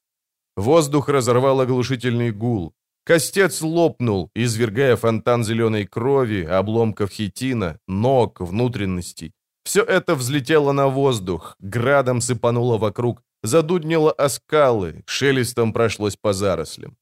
Воздух разорвал оглушительный гул. Костец лопнул, извергая фонтан зеленой крови, обломков хитина, ног, внутренностей. Все это взлетело на воздух, градом сыпануло вокруг, задуднило о скалы, шелестом прошлось по зарослям.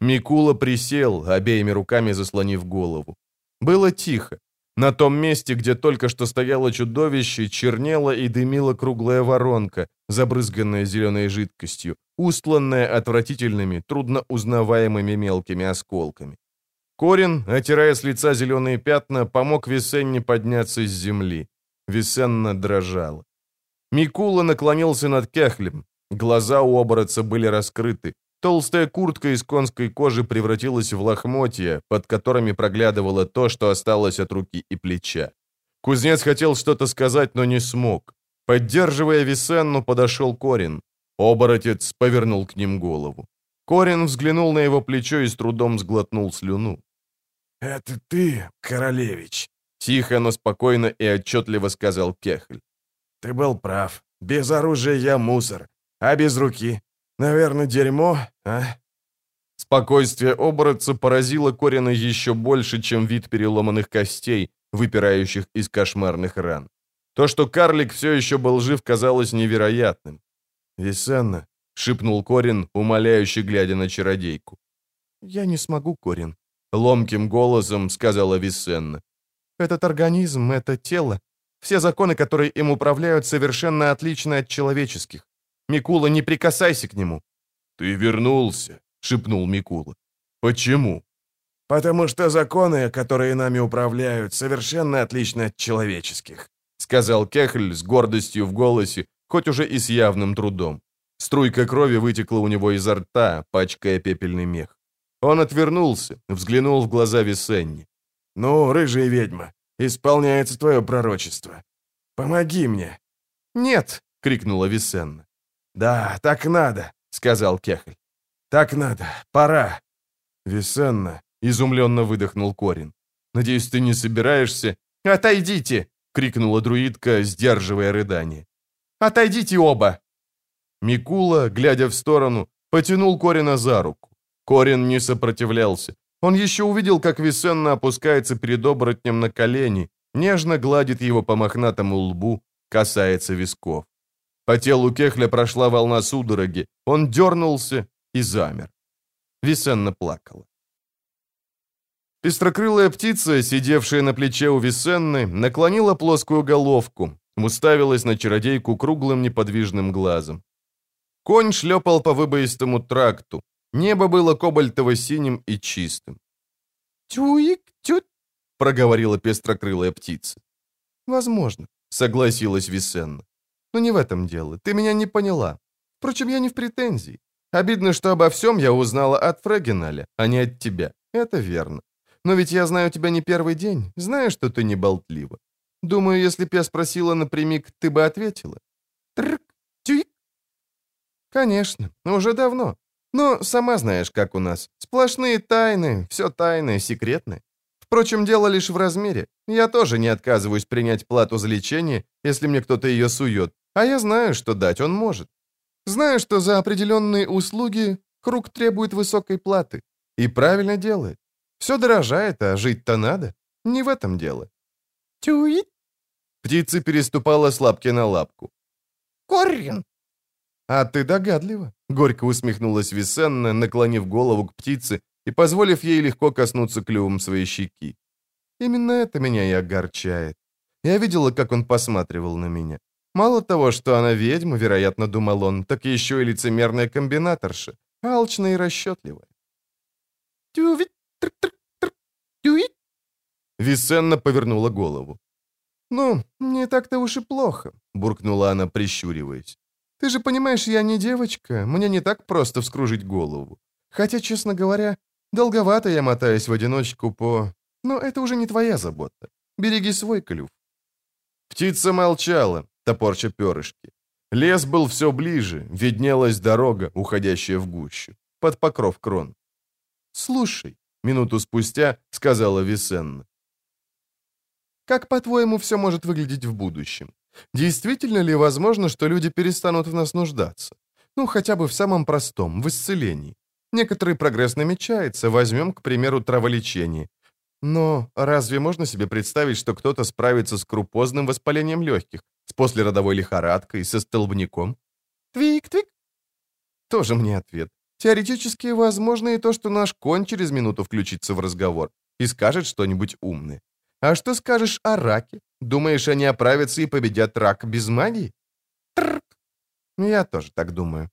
Микула присел, обеими руками заслонив голову. Было тихо. На том месте, где только что стояло чудовище, чернела и дымила круглая воронка, забрызганная зеленой жидкостью, устланная отвратительными, трудно узнаваемыми мелкими осколками. Корин, отирая с лица зеленые пятна, помог Весенне подняться с земли. Весенна дрожала. Микула наклонился над Кехлем. Глаза у оборотца были раскрыты. Толстая куртка из конской кожи превратилась в лохмотья, под которыми проглядывало то, что осталось от руки и плеча. Кузнец хотел что-то сказать, но не смог. Поддерживая Висенну, подошел Корин. Оборотец повернул к ним голову. Корин взглянул на его плечо и с трудом сглотнул слюну. «Это ты, королевич?» Тихо, но спокойно и отчетливо сказал Кехль. «Ты был прав. Без оружия я мусор, а без руки Наверное, дерьмо, а?» Спокойствие оборотца поразило Корина еще больше, чем вид переломанных костей, выпирающих из кошмарных ран. То, что карлик все еще был жив, казалось невероятным. «Висенна», — шепнул Корин, умоляюще глядя на чародейку. «Я не смогу, Корин», — ломким голосом сказала Висенна. «Этот организм, это тело, все законы, которые им управляют, совершенно отличны от человеческих. Микула, не прикасайся к нему». «Ты вернулся», — шепнул Микула. «Почему?» «Потому что законы, которые нами управляют, совершенно отличны от человеческих», — сказал Кехль с гордостью в голосе, хоть уже и с явным трудом. Струйка крови вытекла у него изо рта, пачкая пепельный мех. Он отвернулся, взглянул в глаза Весенни. «Ну, рыжая ведьма, исполняется твое пророчество. Помоги мне!» «Нет!» — крикнула Весенна. «Да, так надо», — сказал Кехль. «Так надо, пора». «Весенна», — изумленно выдохнул Корин. «Надеюсь, ты не собираешься...» «Отойдите!» — крикнула друидка, сдерживая рыдание. «Отойдите оба!» Микула, глядя в сторону, потянул Корина за руку. Корин не сопротивлялся. Он еще увидел, как Весенна опускается перед оборотнем на колени, нежно гладит его по мохнатому лбу, касается висков. По телу Кехля прошла волна судороги. Он дернулся и замер. Висенна плакала. Пестрокрылая птица, сидевшая на плече у Висенны, наклонила плоскую головку, уставилась на чародейку круглым неподвижным глазом. Конь шлепал по выбоистому тракту. Небо было кобальтово-синим и чистым. «Тюик, тют!» — проговорила пестрокрылая птица. «Возможно», — согласилась Висенна. «Но не в этом дело. Ты меня не поняла. Впрочем, я не в претензии. Обидно, что обо всем я узнала от Фрегеналя, а не от тебя. Это верно. Но ведь я знаю тебя не первый день, знаю, что ты не болтлива. Думаю, если б я спросила напрямик, ты бы ответила. Трк, тюик. Конечно, уже давно. Но сама знаешь, как у нас. Сплошные тайны, все тайное, секретное. Впрочем, дело лишь в размере. Я тоже не отказываюсь принять плату за лечение, если мне кто-то ее сует. А я знаю, что дать он может. Знаю, что за определенные услуги круг требует высокой платы. И правильно делает. Все дорожает, а жить-то надо. Не в этом дело. Тюит. Птица переступала с лапки на лапку. Коррин. А ты догадлива. Горько усмехнулась Висенна, наклонив голову к птице и позволив ей легко коснуться клювом своей щеки. Именно это меня и огорчает. Я видела, как он посматривал на меня. Мало того, что она ведьма, вероятно, думал он, так еще и лицемерная комбинаторша, алчная и расчетливая. Висенна повернула голову. «Ну, не так-то уж и плохо», — буркнула она, прищуриваясь. «Ты же понимаешь, я не девочка, мне не так просто вскружить голову. Хотя, честно говоря, долговато я мотаюсь в одиночку по... Но это уже не твоя забота. Береги свой клюв». Птица молчала, топорча перышки. Лес был все ближе, виднелась дорога, уходящая в гущу, под покров крон. «Слушай», — минуту спустя сказала Висенна, «как, по-твоему, все может выглядеть в будущем? Действительно ли возможно, что люди перестанут в нас нуждаться? Ну, хотя бы в самом простом, в исцелении. Некоторый прогресс намечается, возьмем, к примеру, траволечение. Но разве можно себе представить, что кто-то справится с крупозным воспалением легких, с послеродовой лихорадкой, со столбняком? Твик-твик. Тоже мне ответ. Теоретически возможно и то, что наш конь через минуту включится в разговор и скажет что-нибудь умное. А что скажешь о раке? Думаешь, они оправятся и победят рак без магии? Трк. Я тоже так думаю.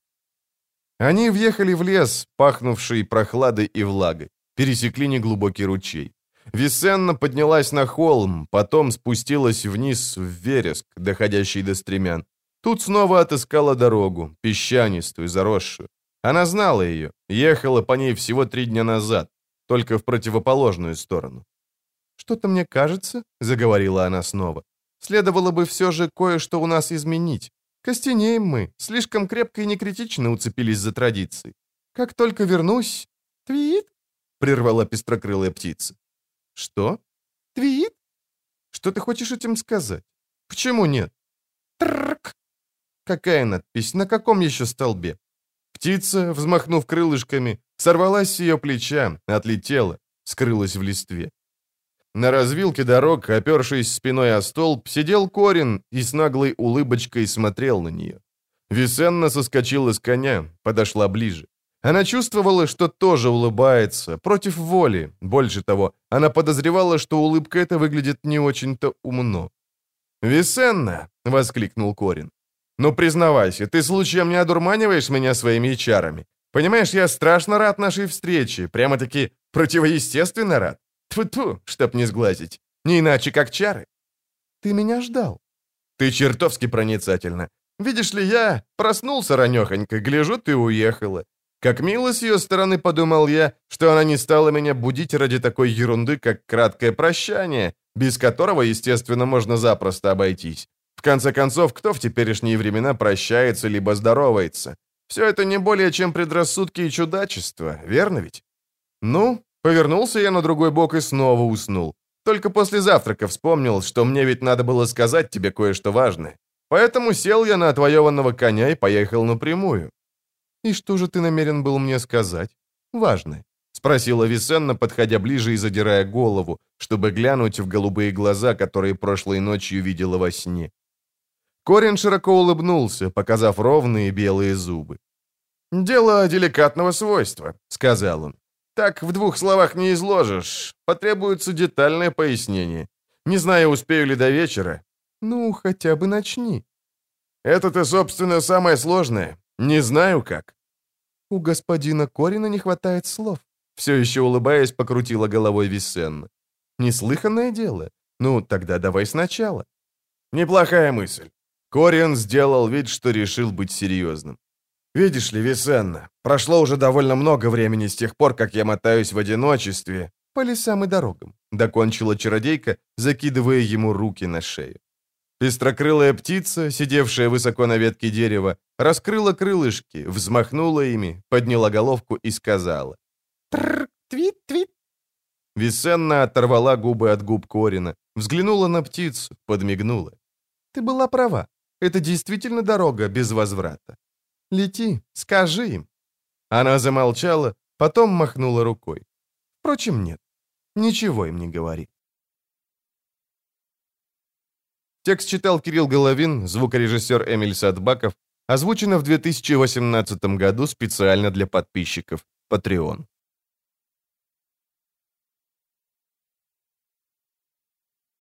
Они въехали в лес, пахнувший прохладой и влагой, пересекли неглубокий ручей. Висенна поднялась на холм, потом спустилась вниз в вереск, доходящий до стремян. Тут снова отыскала дорогу, песчанистую, заросшую. Она знала ее, ехала по ней всего три дня назад, только в противоположную сторону. «Что-то мне кажется», — заговорила она снова, «следовало бы все же кое-что у нас изменить. Костенеем мы, слишком крепко и некритично уцепились за традиции. Как только вернусь...» «Твит?» — прервала пестрокрылая птица. «Что? Твит? Что ты хочешь этим сказать? Почему нет?» «Трк!» Какая надпись? На каком еще столбе? Птица, взмахнув крылышками, сорвалась с ее плеча, отлетела, скрылась в листве. На развилке дорог, опершись спиной о столб, сидел Корин и с наглой улыбочкой смотрел на нее. Висенна соскочила с коня, подошла ближе. Она чувствовала, что тоже улыбается, против воли. Больше того, она подозревала, что улыбка эта выглядит не очень-то умно. «Висенна!» — воскликнул Корин. «Ну, признавайся, ты случаем не одурманиваешь меня своими чарами? Понимаешь, я страшно рад нашей встрече, прямо-таки противоестественно рад. Тьфу-тьфу, чтоб не сглазить. Не иначе, как чары. Ты меня ждал. Ты чертовски проницательна. Видишь ли, я проснулся ранехонько, гляжу, ты уехала. Как мило с ее стороны подумал я, что она не стала меня будить ради такой ерунды, как краткое прощание, без которого, естественно, можно запросто обойтись. В конце концов, кто в теперешние времена прощается либо здоровается? Все это не более чем предрассудки и чудачество, верно ведь? Ну, повернулся я на другой бок и снова уснул. Только после завтрака вспомнил, что мне ведь надо было сказать тебе кое-что важное. Поэтому сел я на отвоеванного коня и поехал напрямую. «И что же ты намерен был мне сказать? Важное?» — спросила Висенна, подходя ближе и задирая голову, чтобы глянуть в голубые глаза, которые прошлой ночью видела во сне. Корин широко улыбнулся, показав ровные белые зубы. «Дело деликатного свойства», — сказал он. «Так в двух словах не изложишь. Потребуется детальное пояснение. Не знаю, успею ли до вечера». «Ну, хотя бы начни». «Это-то, собственно, самое сложное. Не знаю как. У господина Корина не хватает слов. Все еще улыбаясь, покрутила головой Виссенна. Неслыханное дело. Ну, тогда давай сначала. Неплохая мысль. Кориан сделал вид, что решил быть серьезным. «Видишь ли, Висенна, прошло уже довольно много времени с тех пор, как я мотаюсь в одиночестве». «По лесам и дорогам», — докончила чародейка, закидывая ему руки на шею. Пестрокрылая птица, сидевшая высоко на ветке дерева, раскрыла крылышки, взмахнула ими, подняла головку и сказала. «Тррр, твит-твит». Висенна оторвала губы от губ Корина, взглянула на птицу, подмигнула. «Ты была права. Это действительно дорога без возврата. Лети, скажи им». Она замолчала, потом махнула рукой. Впрочем, нет. Ничего им не говори. Текст читал Кирилл Головин, звукорежиссер Эмиль Садбаков, озвучено в 2018 году специально для подписчиков Patreon.